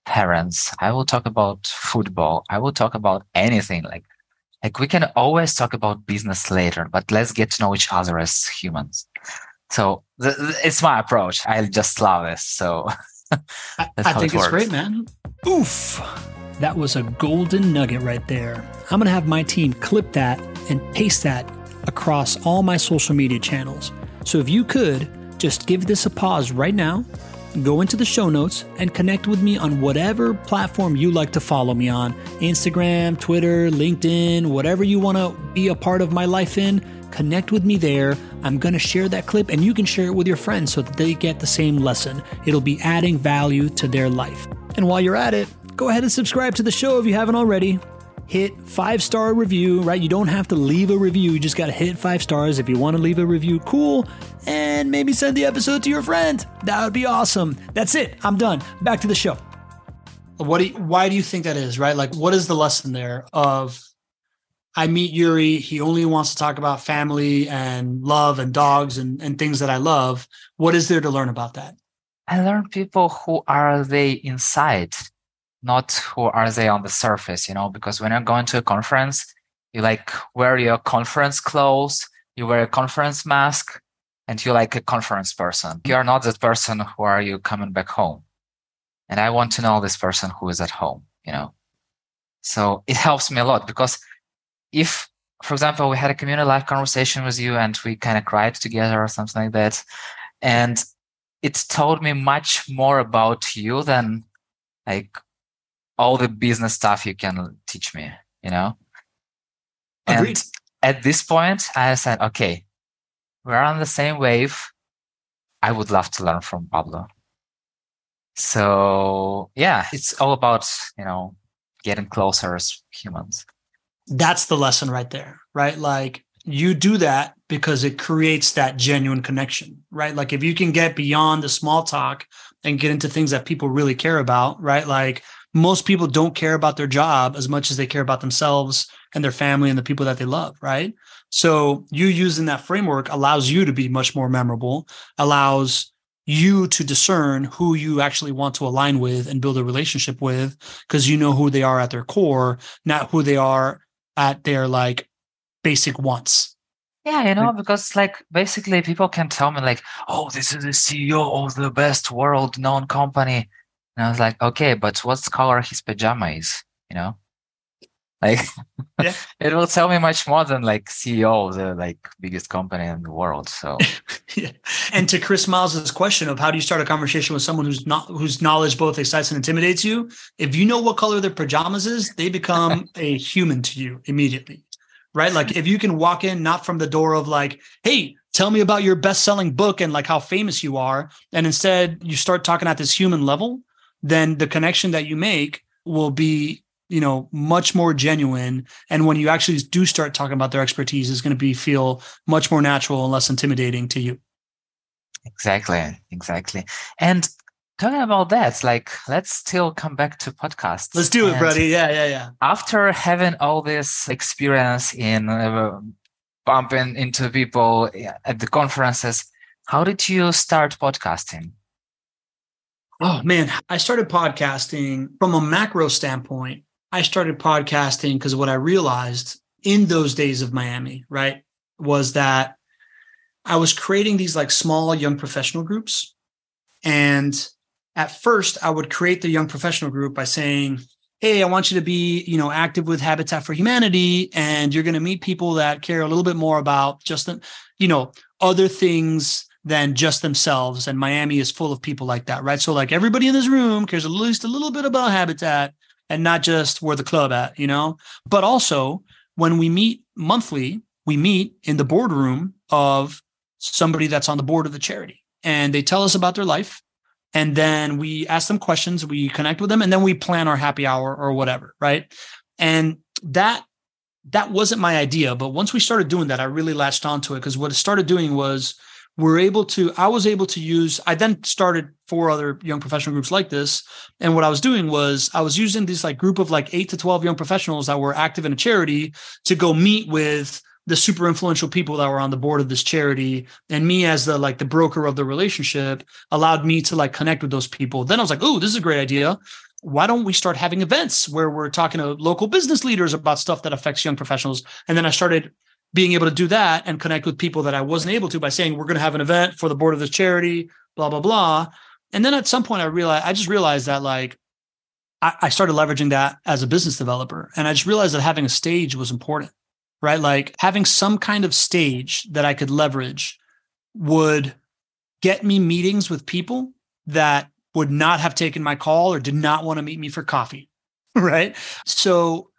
parents. I will talk about football. I will talk about anything like like we can always talk about business later, but let's get to know each other as humans. So th- th- it's my approach. I just love this. So I, I think it it's great, man. Oof. That was a golden nugget right there. I'm going to have my team clip that and paste that across all my social media channels. So if you could just give this a pause right now, go into the show notes and connect with me on whatever platform you like to follow me on Instagram, Twitter, LinkedIn, whatever you want to be a part of my life in. Connect with me there. I'm going to share that clip and you can share it with your friends so that they get the same lesson. It'll be adding value to their life. And while you're at it, go ahead and subscribe to the show if you haven't already hit five star review, right? You don't have to leave a review. You just got to hit five stars. If you want to leave a review, cool. And maybe send the episode to your friend. That would be awesome. That's it. I'm done. Back to the show. What do you, why do you think that is, right? Like, what is the lesson there of I meet Yurii, he only wants to talk about family and love and dogs and, and things that I love. What is there to learn about that? I learn people who are they inside not who are they on the surface, you know, because when you're going to a conference, you like wear your conference clothes, you wear a conference mask, and you're like a conference person. You are not that person who are you coming back home. And I want to know this person who is at home, you know. So it helps me a lot because if, for example, we had a community live conversation with you and we kind of cried together or something like that, and it told me much more about you than like all the business stuff you can teach me, you know? Agreed. And at this point, I said, okay, we're on the same wave. I would love to learn from Pablo. So yeah, it's all about, you know, getting closer as humans. That's the lesson right there, right? Like you do that because it creates that genuine connection, right? Like if you can get beyond the small talk and get into things that people really care about, right? Like most people don't care about their job as much as they care about themselves and their family and the people that they love, right? So you using that framework allows you to be much more memorable, allows you to discern who you actually want to align with and build a relationship with because you know who they are at their core, not who they are at their like basic wants. Yeah, you know, because like basically people can tell me like, oh, this is the CEO of the best world known company. And I was like, okay, but what color his pajama is, you know? Like yeah. it will tell me much more than like CEO of the like biggest company in the world. So yeah. And to Chris Miles's question of how do you start a conversation with someone who's not whose knowledge both excites and intimidates you, if you know what color their pajamas is, they become a human to you immediately. Right. Like if you can walk in not from the door of like, hey, tell me about your best-selling book and like how famous you are. And instead you start talking at this human level, then the connection that you make will be you know much more genuine. And when you actually do start talking about their expertise is going to be feel much more natural and less intimidating to you. Exactly exactly. And talking about that like let's still come back to podcasts. Let's do it buddy. Yeah yeah yeah. after having all this experience in uh, bumping into people at the conferences how did you start podcasting Oh man, I started podcasting from a macro standpoint. I started podcasting because what I realized in those days of Miami, right, was that I was creating these like small young professional groups. And at first, I would create the young professional group by saying, Hey, I want you to be, you know, active with Habitat for Humanity, and you're going to meet people that care a little bit more about just the, you know, other things than just themselves. And Miami is full of people like that, right? So like everybody in this room cares at least a little bit about habitat and not just where the club at, you know? But also when we meet monthly, we meet in the boardroom of somebody that's on the board of the charity and they tell us about their life. And then we ask them questions, we connect with them, and then we plan our happy hour or whatever, right? And that that wasn't my idea, but once we started doing that, I really latched onto it because what it started doing was we're able to i was able to use i then started four other young professional groups like this. And what i was doing was i was using this like group of like 8 to 12 young professionals that were active in a charity to go meet with the super influential people that were on the board of this charity. And me as the like the broker of the relationship allowed me to like connect with those people. Then i was like oh this is a great idea. Why don't we start having events where we're talking to local business leaders about stuff that affects young professionals? And then i started being able to do that and connect with people that I wasn't able to by saying we're going to have an event for the board of this charity, blah blah blah. And then at some point, I realized I just realized that like I, I started leveraging that as a business developer, and I just realized that having a stage was important, right? Like having some kind of stage that I could leverage would get me meetings with people that would not have taken my call or did not want to meet me for coffee. right. So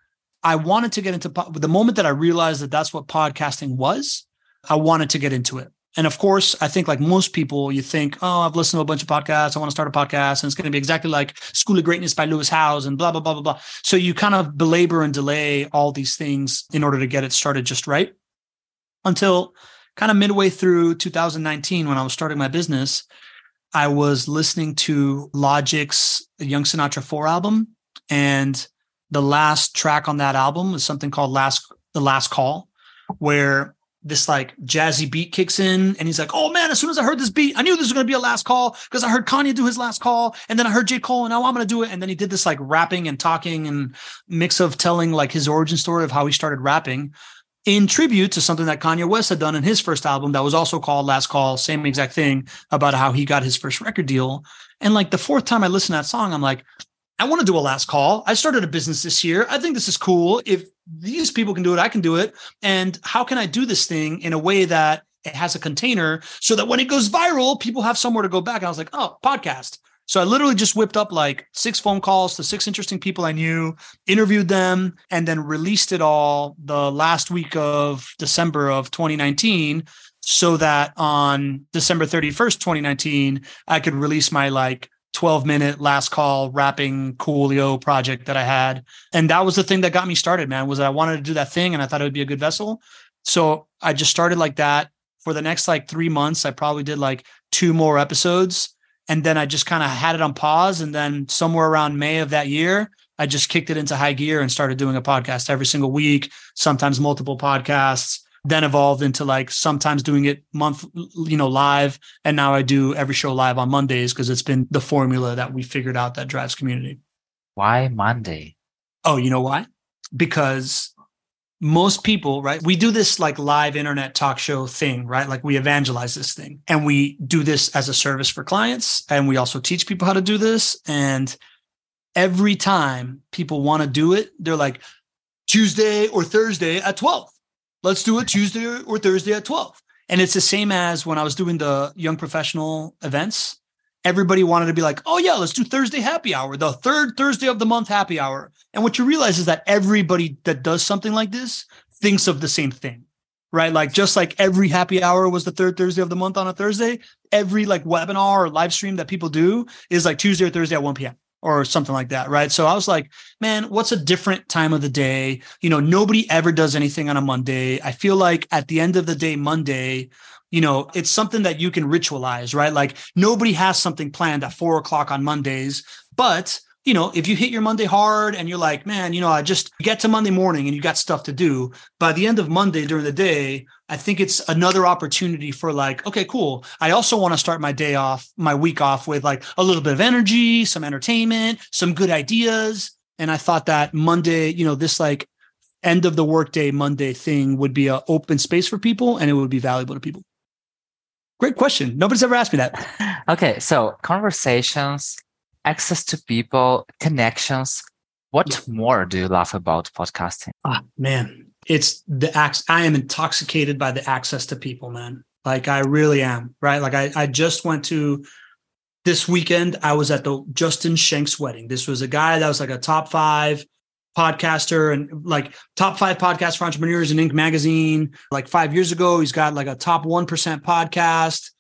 I wanted to get into the moment that I realized that that's what podcasting was, I wanted to get into it. And of course, I think like most people, you think, oh, I've listened to a bunch of podcasts. I want to start a podcast. And it's going to be exactly like School of Greatness by Lewis Howes and blah, blah, blah, blah, blah. So you kind of belabor and delay all these things in order to get it started just right. Until kind of midway through 2019, when I was starting my business, I was listening to Logic's Young Sinatra 4 album. And the last track on that album is something called Last The Last Call, where this like jazzy beat kicks in and he's like, oh man, as soon as I heard this beat, I knew this was going to be a last call because I heard Kanye do his last call. And then I heard J. Cole and now I'm going to do it. And then he did this like rapping and talking and mix of telling like his origin story of how he started rapping in tribute to something that Kanye West had done in his first album that was also called Last Call, same exact thing about how he got his first record deal. And like the fourth time I listened to that song, I'm like, I want to do a last call. I started a business this year. I think this is cool. If these people can do it, I can do it. And how can I do this thing in a way that it has a container so that when it goes viral, people have somewhere to go back? And I was like, oh, podcast. So I literally just whipped up like six phone calls to six interesting people I knew, interviewed them, and then released it all the last week of December of 2019 so that on December 31st, 2019, I could release my like 12 minute last call rapping Coolio project that I had. And that was the thing that got me started, man, was I wanted to do that thing and I thought it would be a good vessel. So I just started like that. For the next like three months, I probably did like two more episodes. And then I just kind of had it on pause. And then somewhere around May of that year, I just kicked it into high gear and started doing a podcast every single week, sometimes multiple podcasts then evolved into like sometimes doing it month you know live and now i do every show live on mondays because it's been the formula that we figured out that drives community. Why monday? Oh you know why? Because most people right we do this like live internet talk show thing right? Like we evangelize this thing and we do this as a service for clients and we also teach people how to do this and every time people want to do it they're like tuesday or thursday at 12 Let's do it Tuesday or Thursday at 12. And it's the same as when I was doing the young professional events. Everybody wanted to be like, oh, yeah, let's do Thursday happy hour, the third Thursday of the month happy hour. And what you realize is that everybody that does something like this thinks of the same thing, right? Like, just like every happy hour was the third Thursday of the month on a Thursday, every like webinar or live stream that people do is like Tuesday or Thursday at 1 p.m or something like that, right? So I was like, man, what's a different time of the day? You know, nobody ever does anything on a Monday. I feel like at the end of the day, Monday, you know, it's something that you can ritualize, right? Like nobody has something planned at four o'clock on Mondays, but you know, if you hit your Monday hard and you're like, man, you know, I just get to Monday morning and you got stuff to do. By the end of Monday during the day, I think it's another opportunity for like, okay, cool. I also want to start my day off, my week off with like a little bit of energy, some entertainment, some good ideas. And I thought that Monday, you know, this like end of the workday Monday thing would be an open space for people and it would be valuable to people. Great question. Nobody's ever asked me that. Okay. So conversations access to people, connections. What yeah. more do you love about podcasting? Ah, man, it's the ac- I am intoxicated by the access to people, man. Like I really am, right? Like I, I just went to this weekend. I was at the Justin Shanks wedding. This was a guy that was like a top five podcaster and like top five podcast for entrepreneurs in Inc. magazine. Like five years ago, he's got like a top 1% podcast.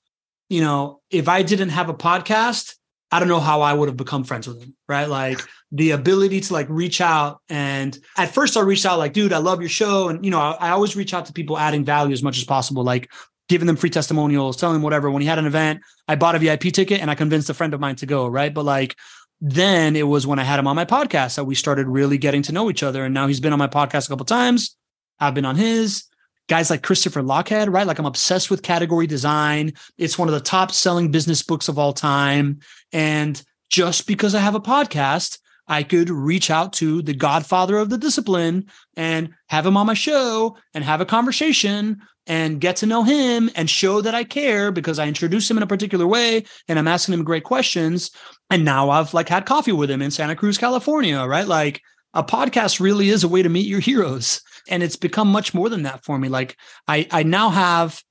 You know, if I didn't have a podcast, I don't know how I would have become friends with him, right? Like the ability to like reach out and at first I reached out like, dude, I love your show. And you know, I, I, always reach out to people adding value as much as possible, like giving them free testimonials, telling them whatever. When he had an event, I bought a VIP ticket and I convinced a friend of mine to go, right? But like then it was when I had him on my podcast that we started really getting to know each other. And now he's been on my podcast a couple times. I've been on his guys like Christopher Lochhead, right? Like I'm obsessed with category design. It's one of the top selling business books of all time. And just because I have a podcast, I could reach out to the godfather of the discipline and have him on my show and have a conversation and get to know him and show that I care because I introduced him in a particular way and I'm asking him great questions. And now I've like had coffee with him in Santa Cruz, California, right? Like a podcast really is a way to meet your heroes and it's become much more than that for me like i i now have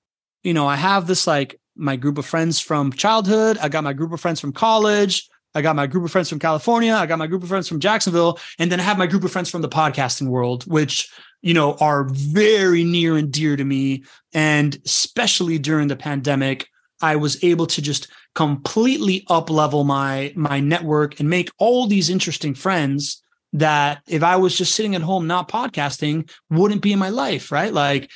you know i have this like my group of friends from childhood. I got my group of friends from college. I got my group of friends from California. I got my group of friends from Jacksonville. And then I have my group of friends from the podcasting world, which, you know, are very near and dear to me. And especially during the pandemic, I was able to just completely up level my my network and make all these interesting friends that if I was just sitting at home not podcasting wouldn't be in my life, right? Like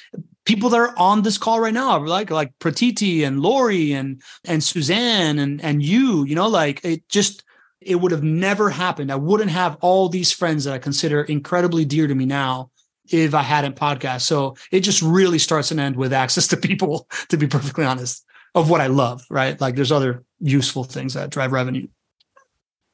people that are on this call right now, like like Pratiti and Lori and and Suzanne and and you, you know, like it just it would have never happened. I wouldn't have all these friends that I consider incredibly dear to me now if I hadn't podcast. So it just really starts and end with access to people, to be perfectly honest, of what I love, right? Like there's other useful things that drive revenue.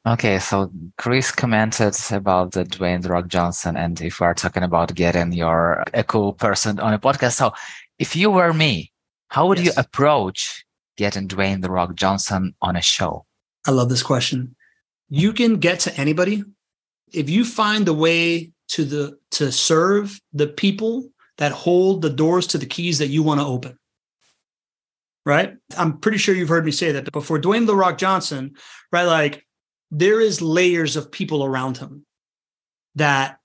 Okay, so Chris commented about the Dwayne the Rock Johnson, and if we're talking about getting your a cool person on a podcast, so if you were me, how would yes. you approach getting Dwayne the Rock Johnson on a show? I love this question. You can get to anybody if you find the way to the to serve the people that hold the doors to the keys that you want to open. Right? I'm pretty sure you've heard me say that before Dwayne the Rock Johnson, right? Like there is layers of people around him that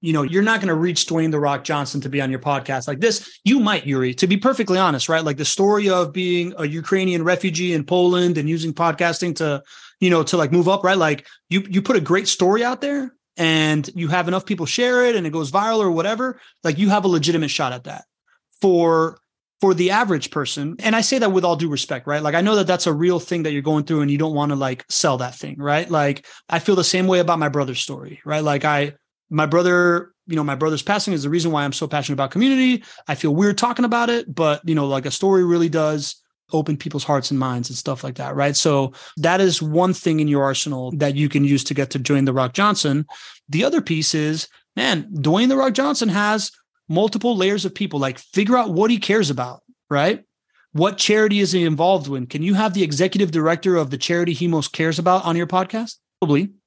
you know you're not going to reach Dwayne the Rock Johnson to be on your podcast like this. You might, Yurii, to be perfectly honest, right? Like the story of being a Ukrainian refugee in Poland and using podcasting to you know to like move up, right? Like you you put a great story out there and you have enough people share it and it goes viral or whatever. Like you have a legitimate shot at that. For for the average person and i say that with all due respect right? Like i know that that's a real thing that you're going through and you don't want to like sell that thing right? Like i feel the same way about my brother's story right? Like i my brother you know my brother's passing is the reason why i'm so passionate about community. I feel weird talking about it but you know like a story really does open people's hearts and minds and stuff like that right? So that is one thing in your arsenal that you can use to get to Dwayne the rock johnson. The other piece is man dwayne the rock johnson has multiple layers of people like figure out what he cares about right? What charity is he involved in? Can you have the executive director of the charity he most cares about on your podcast? Probably.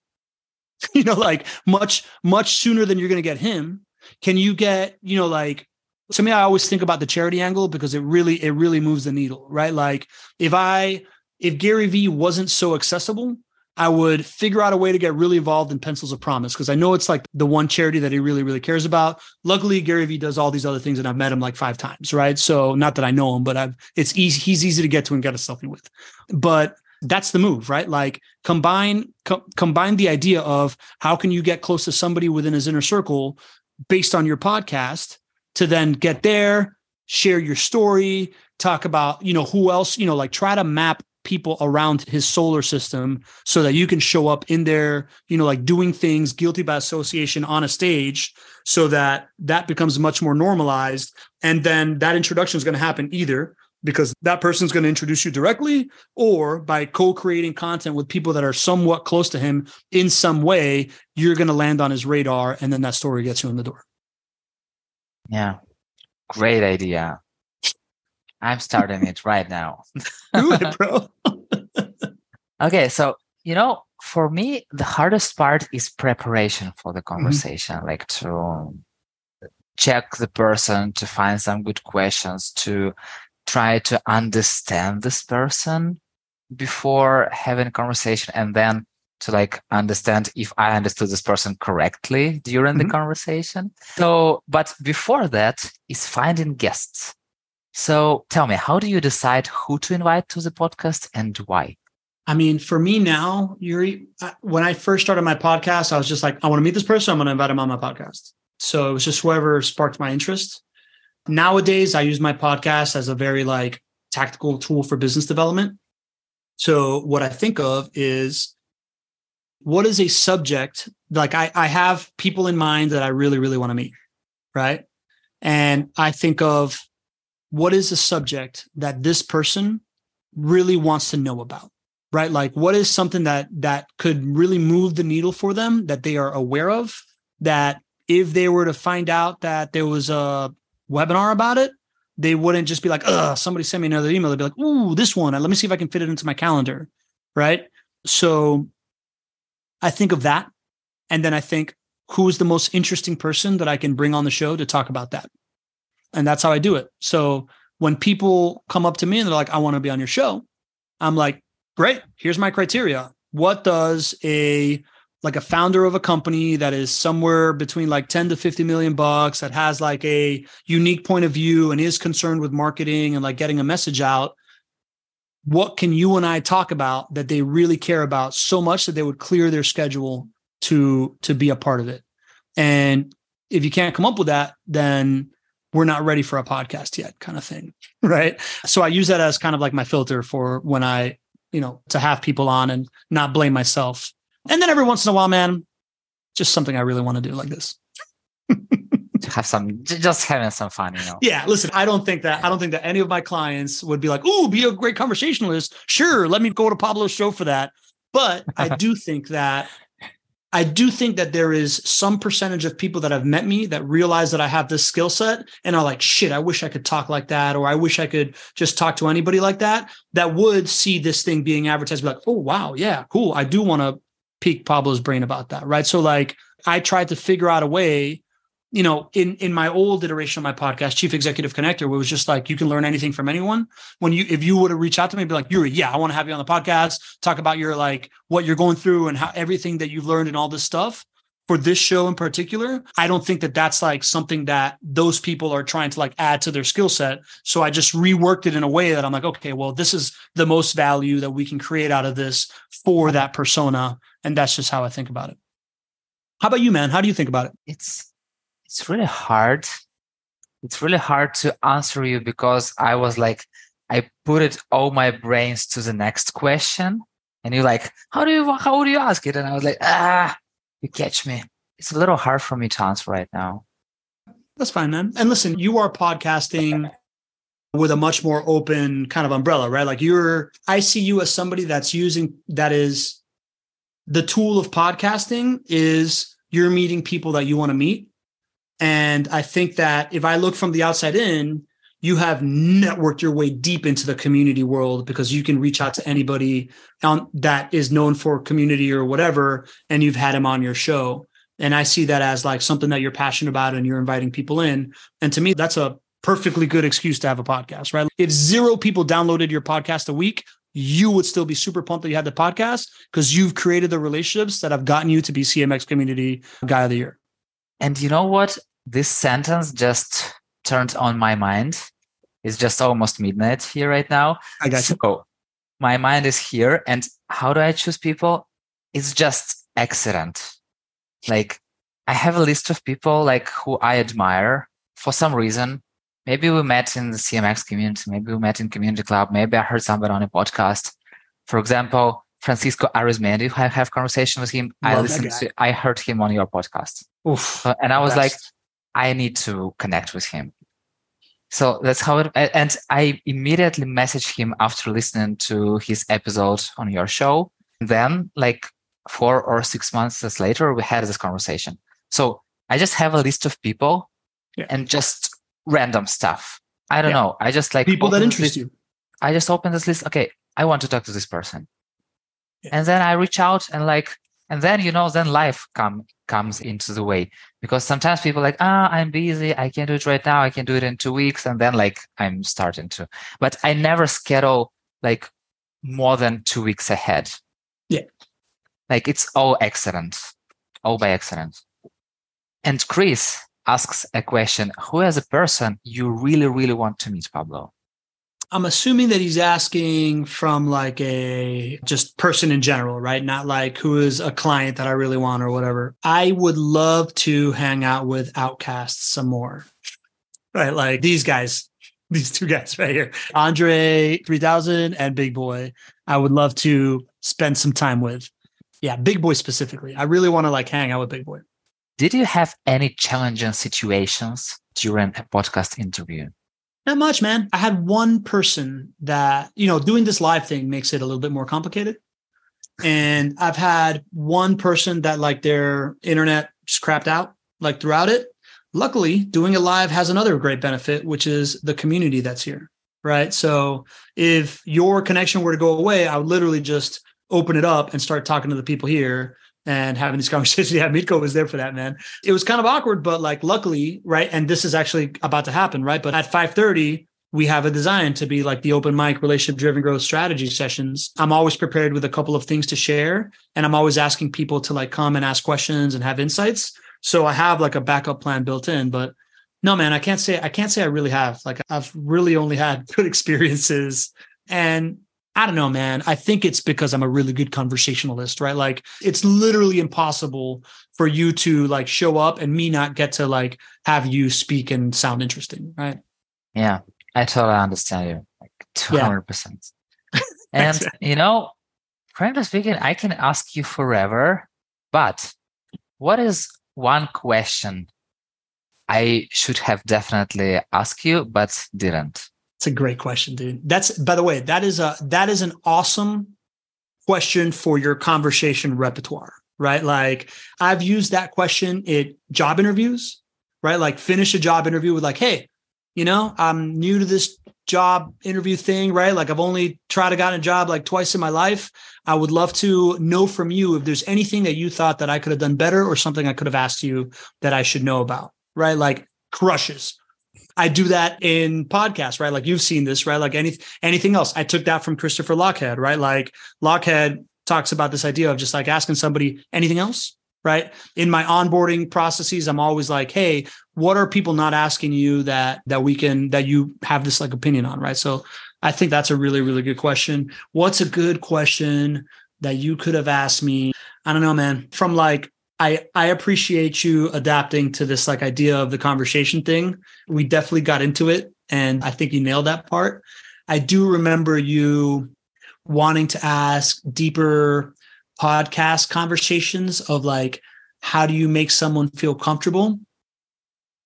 You know like much much sooner than you're going to get him. Can you get you know like to me i always think about the charity angle because it really it really moves the needle right? Like if i if gary vee wasn't so accessible I would figure out a way to get really involved in Pencils of Promise because I know it's like the one charity that he really, really cares about. Luckily, Gary Vee does all these other things, and I've met him like five times, right? So not that I know him, but I've it's easy. He's easy to get to and get a selfie with. But that's the move, right? Like combine co- combine the idea of how can you get close to somebody within his inner circle based on your podcast to then get there, share your story, talk about you know who else you know like try to map people around his solar system so that you can show up in there, you know, like doing things guilty by association on a stage so that that becomes much more normalized. And then that introduction is going to happen either because that person's going to introduce you directly or by co-creating content with people that are somewhat close to him in some way, you're going to land on his radar and then that story gets you in the door. Yeah. Great idea. I'm starting it right now. Do it, bro. okay, so you know, for me, the hardest part is preparation for the mm-hmm. conversation, mm-hmm. like to check the person, to find some good questions, to try to understand this person before having a conversation, and then to like understand if I understood this person correctly during mm-hmm. the conversation. So, but before that is finding guests. So tell me, how do you decide who to invite to the podcast and why? I mean, for me now, Yurii, uh, when I first started my podcast, I was just like, I want to meet this person. I'm going to invite him on my podcast. So it was just whoever sparked my interest. Nowadays, I use my podcast as a very like tactical tool for business development. So what I think of is what is a subject like I, I have people in mind that I really, really want to meet. Right. And I think of what is a subject that this person really wants to know about right? Like what is something that that could really move the needle for them that they are aware of that if they were to find out that there was a webinar about it they wouldn't just be like Ugh, somebody sent me another email. They'd be like ooh this one. Let me see if i can fit it into my calendar right? So i think of that and then i think who's the most interesting person that i can bring on the show to talk about that and that's how I do it. So when people come up to me and they're like, I want to be on your show, I'm like, great, here's my criteria. What does a like a founder of a company that is somewhere between like 10 to 50 million bucks that has like a unique point of view and is concerned with marketing and like getting a message out what can you and I talk about that they really care about so much that they would clear their schedule to to be a part of it and if you can't come up with that then we're not ready for a podcast yet kind of thing right? So i use that as kind of like my filter for when i you know to have people on and not blame myself. And then every once in a while man just something i really want to do like this. To have some just having some fun you know? Yeah listen i don't think that i don't think that any of my clients would be like oh be a great conversationalist. Sure let me go to pablo's show for that. But i do think that I do think that there is some percentage of people that have met me that realize that I have this skill set and are like, shit, I wish I could talk like that, or I wish I could just talk to anybody like that, that would see this thing being advertised, be like, oh, wow, yeah, cool. I do want to pique Pablo's brain about that. Right. So, like, I tried to figure out a way you know, in in my old iteration of my podcast, Chief Executive Connector, where it was just like you can learn anything from anyone. When you if you would have reached out to me, be like, Yurii, yeah, I want to have you on the podcast, talk about your like what you're going through and how everything that you've learned and all this stuff. For this show in particular, I don't think that that's like something that those people are trying to like add to their skill set. So I just reworked it in a way that I'm like, okay, well, this is the most value that we can create out of this for that persona, and that's just how I think about it. How about you, man? How do you think about it? It's it's really hard. It's really hard to answer you because I was like, I put it all my brains to the next question. And you're like, how do you, how do you ask it? And I was like, ah, you catch me. It's a little hard for me to answer right now. That's fine, man. And listen, you are podcasting with a much more open kind of umbrella, right? Like you're, I see you as somebody that's using, that is the tool of podcasting is you're meeting people that you want to meet and I think that if I look from the outside in, you have networked your way deep into the community world because you can reach out to anybody on, that is known for community or whatever, and you've had him on your show. And I see that as like something that you're passionate about and you're inviting people in. And to me, that's a perfectly good excuse to have a podcast, right? If zero people downloaded your podcast a week, you would still be super pumped that you had the podcast because you've created the relationships that have gotten you to be CMX Community Guy of the Year. And you know what? This sentence just turned on my mind. It's just almost midnight here right now. I got you. So my mind is here. And how do I choose people? It's just accident. Like I have a list of people like who I admire for some reason. Maybe we met in the CMX community. Maybe we met in community club. Maybe I heard somebody on a podcast. For example, Francisco Arizmendi, I have conversation with him. Love I listened to, I heard him on your podcast. Oof, uh, and I was like, I need to connect with him. So that's how it, and I immediately messaged him after listening to his episode on your show. Then, like four or six months later, we had this conversation. So I just have a list of people yeah. and just random stuff. I don't yeah. know. I just like people that interest you. I just open this list. Okay, I want to talk to this person. Yeah. And then I reach out and like, and then you know, then life come comes into the way because sometimes people like, ah, I'm busy. I can't do it right now. I can do it in two weeks, and then like I'm starting to. But I never schedule like more than two weeks ahead. Yeah, like it's all accident, all by accident. And Chris asks a question: Who is a person you really, really want to meet, Pablo? I'm assuming that he's asking from like a just person in general, right? Not like who is a client that I really want or whatever. I would love to hang out with outcasts some more, right? Like these guys, these two guys right here, Andre 3000 and Big Boi. I would love to spend some time with. Yeah, Big Boi specifically. I really want to like hang out with Big Boi. Did you have any challenging situations during a podcast interview? Not much, man. I had one person that, you know, doing this live thing makes it a little bit more complicated. And I've had one person that like their internet just crapped out like throughout it. Luckily, doing it live has another great benefit, which is the community that's here. Right. So if your connection were to go away, I would literally just open it up and start talking to the people here and having these conversations. Yeah, Mitko was there for that, man. It was kind of awkward, but like luckily, right? And this is actually about to happen, right? But at 5:30, we have a design to be like the open mic relationship driven growth strategy sessions. I'm always prepared with a couple of things to share. And I'm always asking people to like come and ask questions and have insights. So I have like a backup plan built in, but no, man, I can't say, I can't say I really have. Like I've really only had good experiences. And I don't know, man. I think it's because I'm a really good conversationalist, right? Like it's literally impossible for you to like show up and me not get to like have you speak and sound interesting, right? Yeah, I totally understand you, like two hundred percent. And you know, frankly speaking, I can ask you forever, but what is one question I should have definitely asked you, but didn't? It's a great question, dude. That's by the way, that is a that is an awesome question for your conversation repertoire, right? Like I've used that question in job interviews, right? Like finish a job interview with like, hey, you know, I'm new to this job interview thing, right? Like I've only tried to gotten a job like twice in my life. I would love to know from you if there's anything that you thought that I could have done better or something I could have asked you that I should know about, right? Like crushes. I do that in podcasts, right? Like you've seen this, right? Like any anything else. I took that from Christopher Lochhead, right? Like Lochhead talks about this idea of just like asking somebody anything else, right? In my onboarding processes, I'm always like, hey, what are people not asking you that that we can that you have this like opinion on, right? So I think that's a really, really good question. What's a good question that you could have asked me? I don't know, man. From like I I appreciate you adapting to this like idea of the conversation thing. We definitely got into it and I think you nailed that part. I do remember you wanting to ask deeper podcast conversations of like how do you make someone feel comfortable?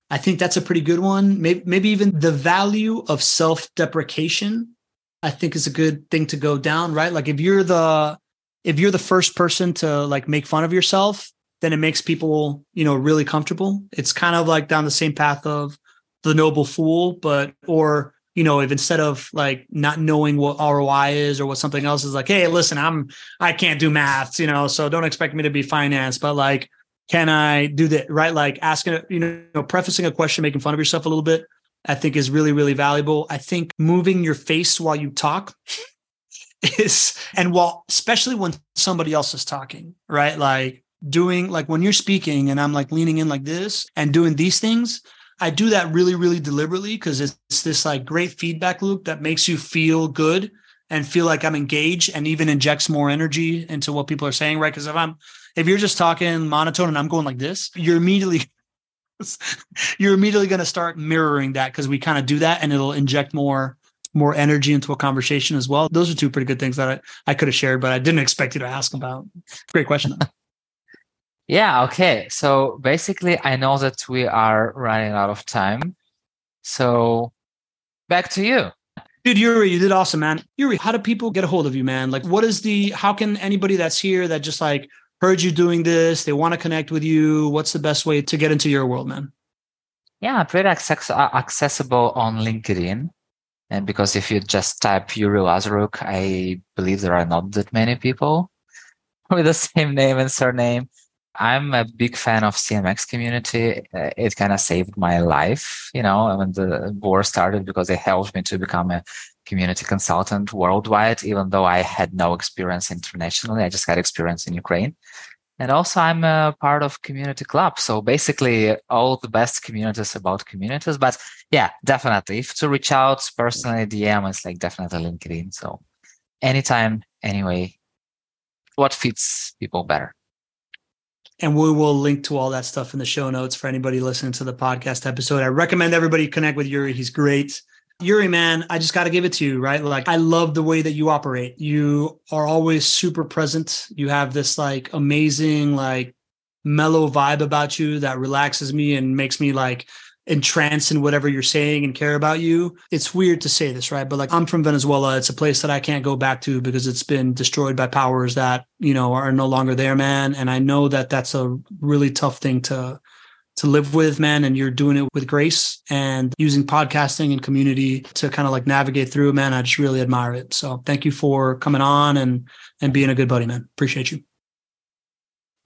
I think that's a pretty good one. Maybe maybe even the value of self-deprecation I think is a good thing to go down, right? Like if you're the if you're the first person to like make fun of yourself, then it makes people, you know, really comfortable. It's kind of like down the same path of the noble fool, but or you know, if instead of like not knowing what ROI is or what something else is like, hey, listen, I'm I can't do maths, you know, so don't expect me to be finance, but like, can I do that? Right. Like asking, you know, prefacing a question, making fun of yourself a little bit, I think is really, really valuable. I think moving your face while you talk is and while especially when somebody else is talking, right? Like doing like when you're speaking and I'm like leaning in like this and doing these things, I do that really, really deliberately because it's this like great feedback loop that makes you feel good and feel like I'm engaged and even injects more energy into what people are saying, right? Because if I'm if you're just talking monotone and I'm going like this, you're immediately you're immediately going to start mirroring that because we kind of do that and it'll inject more more energy into a conversation as well. Those are two pretty good things that I, I could have shared, but I didn't expect you to ask about. Great question. Yeah. Okay. So basically, I know that we are running out of time. So back to you. Dude, Yurii, you did awesome, man. Yurii, how do people get a hold of you, man? Like, what is the, how can anybody that's here that just like heard you doing this, they want to connect with you, what's the best way to get into your world, man? Yeah, pretty access- uh, accessible on LinkedIn. And because if you just type Yurii Lazaruk, I believe there are not that many people with the same name and surname. I'm a big fan of CMX community. Uh, it kind of saved my life, you know, when the war started because it helped me to become a community consultant worldwide, even though I had no experience internationally. I just had experience in Ukraine. And also I'm a part of community club. So basically all the best communities about communities. But yeah, definitely. If to reach out personally, DM is like definitely LinkedIn. So anytime, anyway, what fits people better. And we will link to all that stuff in the show notes for anybody listening to the podcast episode. I recommend everybody connect with Yurii. He's great. Yurii, man, I just got to give it to you, right? Like, I love the way that you operate. You are always super present. You have this like amazing, like mellow vibe about you that relaxes me and makes me like entranced in whatever you're saying and care about you. It's weird to say this, right? But like I'm from Venezuela. It's a place that I can't go back to because it's been destroyed by powers that, you know, are no longer there, man. And I know that that's a really tough thing to to live with, man, and you're doing it with grace and using podcasting and community to kind of like navigate through, man. I just really admire it. So thank you for coming on and and being a good buddy, man. Appreciate you.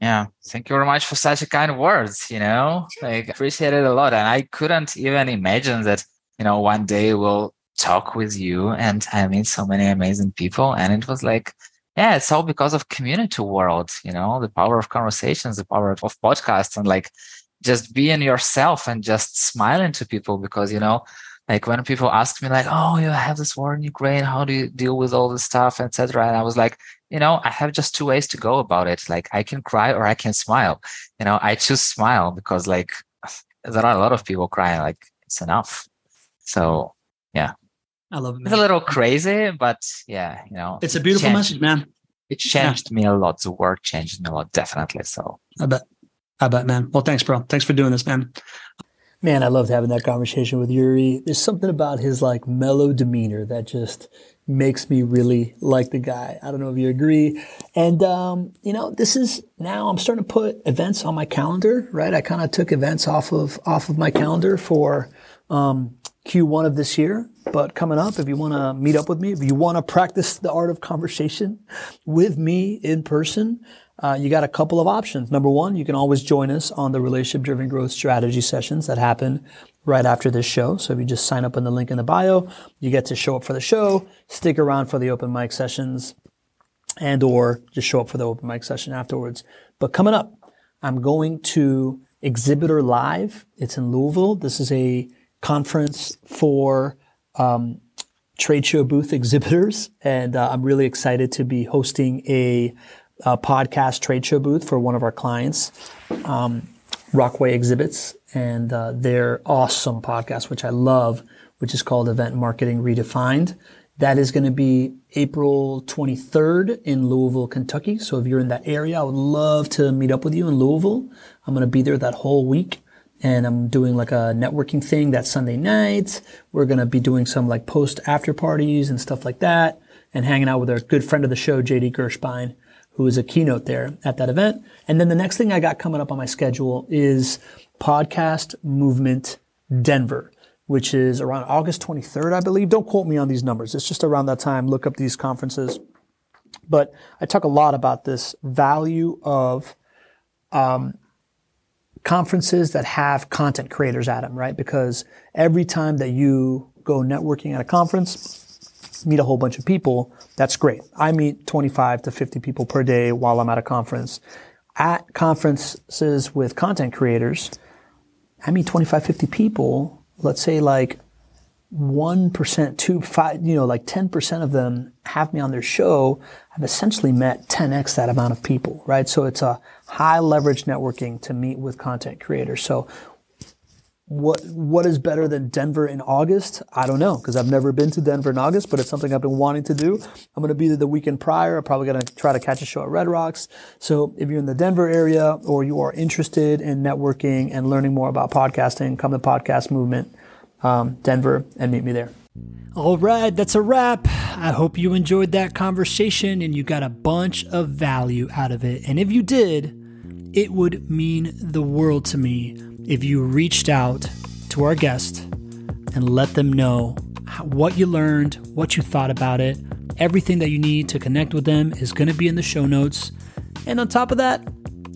Yeah, thank you very much for such a kind words. You know, like I appreciate it a lot, and I couldn't even imagine that you know one day we'll talk with you and I meet so many amazing people. And it was like, yeah, it's all because of community world, you know, the power of conversations, the power of, of podcasts and like just being yourself and just smiling to people because, you know, like when people ask me like, oh, you have this war in Ukraine, how do you deal with all this stuff, etc. And I was like, you know, I have just two ways to go about it. Like I can cry or I can smile. You know, I choose smile because like there are a lot of people crying. Like it's enough. So yeah, I love it. Man. it's a little crazy, but yeah, you know, It's a beautiful changed- message, man. It changed me a lot. The work changed me a lot, definitely. So I bet. I bet, man. Well, thanks, bro. Thanks for doing this, man. Man, I loved having that conversation with Yurii. There's something about his like mellow demeanor that just makes me really like the guy. I don't know if you agree. And um, you know, this is now I'm starting to put events on my calendar, right? I kind of took events off of off of my calendar for um, Q1 of this year. But coming up, if you want to meet up with me, if you want to practice the art of conversation with me in person, uh, you got a couple of options. Number one, you can always join us on the relationship driven growth strategy sessions that happen right after this show. So if you just sign up in the link in the bio, you get to show up for the show, stick around for the open mic sessions, and or just show up for the open mic session afterwards. But coming up, I'm going to Exhibitor Live. It's in Louisville. This is a conference for um, trade show booth exhibitors, and uh, I'm really excited to be hosting a, a podcast trade show booth for one of our clients, um, Rockway Exhibits, and uh, their awesome podcast, which I love, which is called Event Marketing Redefined. That is going to be April 23rd in Louisville, Kentucky. So if you're in that area, I would love to meet up with you in Louisville. I'm going to be there that whole week and I'm doing like a networking thing that Sunday night. We're going to be doing some like post after parties and stuff like that and hanging out with our good friend of the show, JD Gershbein, who is a keynote there at that event. And then the next thing I got coming up on my schedule is Podcast Movement Denver, which is around August 23rd, I believe. Don't quote me on these numbers. It's just around that time. Look up these conferences. But I talk a lot about this value of um, conferences that have content creators at them, right? Because every time that you go networking at a conference, meet a whole bunch of people, that's great. I meet 25 to 50 people per day while I'm at a conference. At conferences with content creators, I mean, 25, 50 people, let's say like 1%, two, five, you know, like 10% of them have me on their show. I've essentially met 10x that amount of people, right? So it's a high leverage networking to meet with content creators. So what what is better than Denver in August? I don't know because I've never been to Denver in August, but it's something I've been wanting to do. I'm going to be there the weekend prior. I'm probably going to try to catch a show at Red Rocks. So if you're in the Denver area or you are interested in networking and learning more about podcasting, come to Podcast Movement um, Denver and meet me there. All right, that's a wrap. I hope you enjoyed that conversation and you got a bunch of value out of it. And if you did, it would mean the world to me if you reached out to our guest and let them know what you learned, what you thought about it. Everything that you need to connect with them is going to be in the show notes. And on top of that,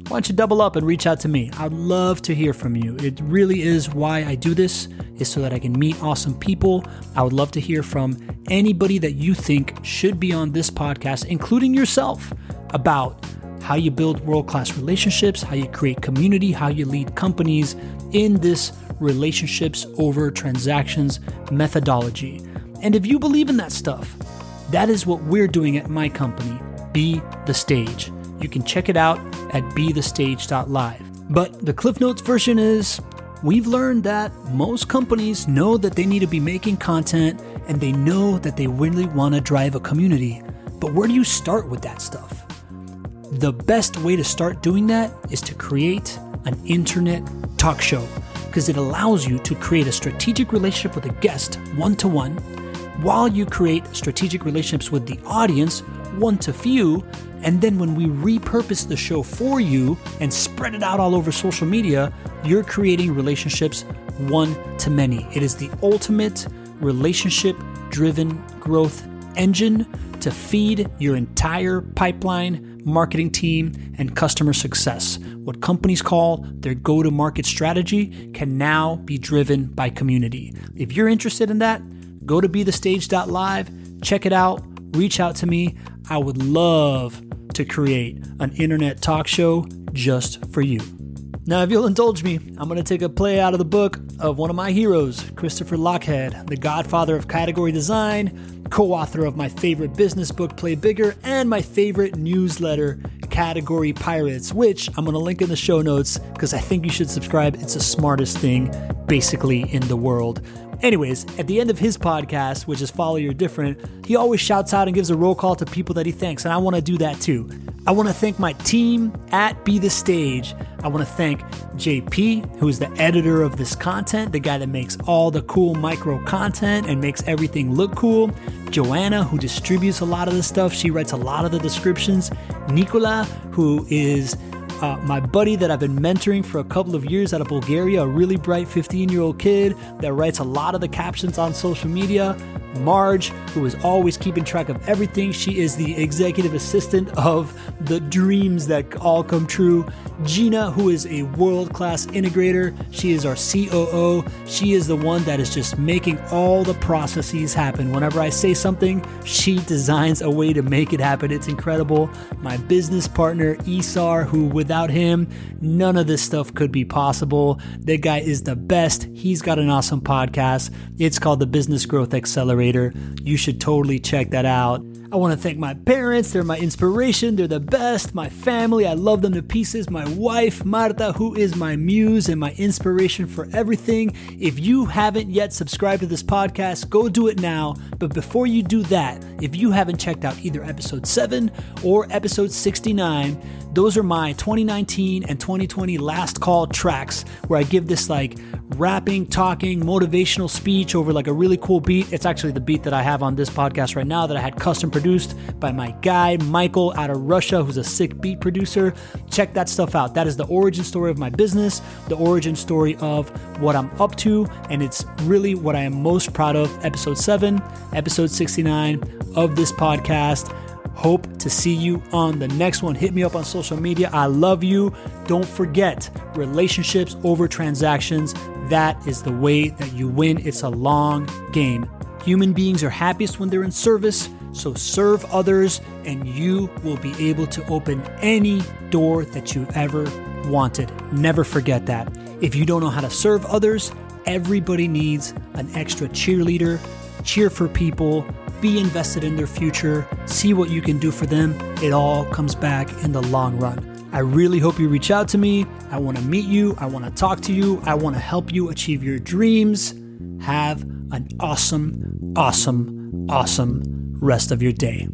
why don't you double up and reach out to me? I'd love to hear from you. It really is why I do this, is so that I can meet awesome people. I would love to hear from anybody that you think should be on this podcast, including yourself, about how you build world class relationships, how you create community, how you lead companies in this relationships over transactions methodology. And if you believe in that stuff, that is what we're doing at my company, Be the Stage. You can check it out at bethestage.live. But the Cliff Notes version is we've learned that most companies know that they need to be making content and they know that they really want to drive a community. But where do you start with that stuff? The best way to start doing that is to create an internet talk show because it allows you to create a strategic relationship with a guest one to one while you create strategic relationships with the audience one to few. And then when we repurpose the show for you and spread it out all over social media, you're creating relationships one to many. It is the ultimate relationship driven growth engine to feed your entire pipeline, marketing team, and customer success. What companies call their go to market strategy can now be driven by community. If you're interested in that, go to bethestage.live, check it out, reach out to me. I would love to create an internet talk show just for you. Now, if you'll indulge me, I'm going to take a play out of the book of one of my heroes, Christopher Lochhead, the godfather of category design, co author of my favorite business book, Play Bigger, and my favorite newsletter, Category Pirates, which I'm going to link in the show notes because I think you should subscribe. It's the smartest thing basically in the world. Anyways, at the end of his podcast, which is Follow Your Different, he always shouts out and gives a roll call to people that he thanks, and I want to do that too. I want to thank my team at Be the Stage. I want to thank JP, who is the editor of this content, the guy that makes all the cool micro content and makes everything look cool. Joanna, who distributes a lot of the stuff, she writes a lot of the descriptions. Nicola, who is uh, my buddy that I've been mentoring for a couple of years out of Bulgaria, a really bright 15 year old kid that writes a lot of the captions on social media. Marge, who is always keeping track of everything. She is the executive assistant of the dreams that all come true. Gina, who is a world class integrator. She is our COO. She is the one that is just making all the processes happen. Whenever I say something, she designs a way to make it happen. It's incredible. My business partner, Isar, who without him, none of this stuff could be possible. That guy is the best. He's got an awesome podcast. It's called the Business Growth Accelerator. You should totally check that out. I want to thank my parents. They're my inspiration. They're the best. My family. I love them to pieces. My wife, Marta, who is my muse and my inspiration for everything. If you haven't yet subscribed to this podcast, go do it now. But before you do that, if you haven't checked out either episode 7 or episode 69, those are my 2019 and 2020 last call tracks where I give this like rapping, talking, motivational speech over like a really cool beat. It's actually the beat that I have on this podcast right now that I had custom produced by my guy, Michael, out of Russia, who's a sick beat producer. Check that stuff out. That is the origin story of my business, the origin story of what I'm up to, and it's really what I am most proud of. Episode 7, episode 69 of this podcast. Hope to see you on the next one. Hit me up on social media. I love you. Don't forget relationships over transactions. That is the way that you win. It's a long game. Human beings are happiest when they're in service, so serve others, and you will be able to open any door that you've ever wanted. Never forget that. If you don't know how to serve others, everybody needs an extra cheerleader. Cheer for people, be invested in their future, see what you can do for them. It all comes back in the long run. I really hope you reach out to me. I want to meet you. I want to talk to you. I want to help you achieve your dreams. Have an awesome, awesome, awesome rest of your day.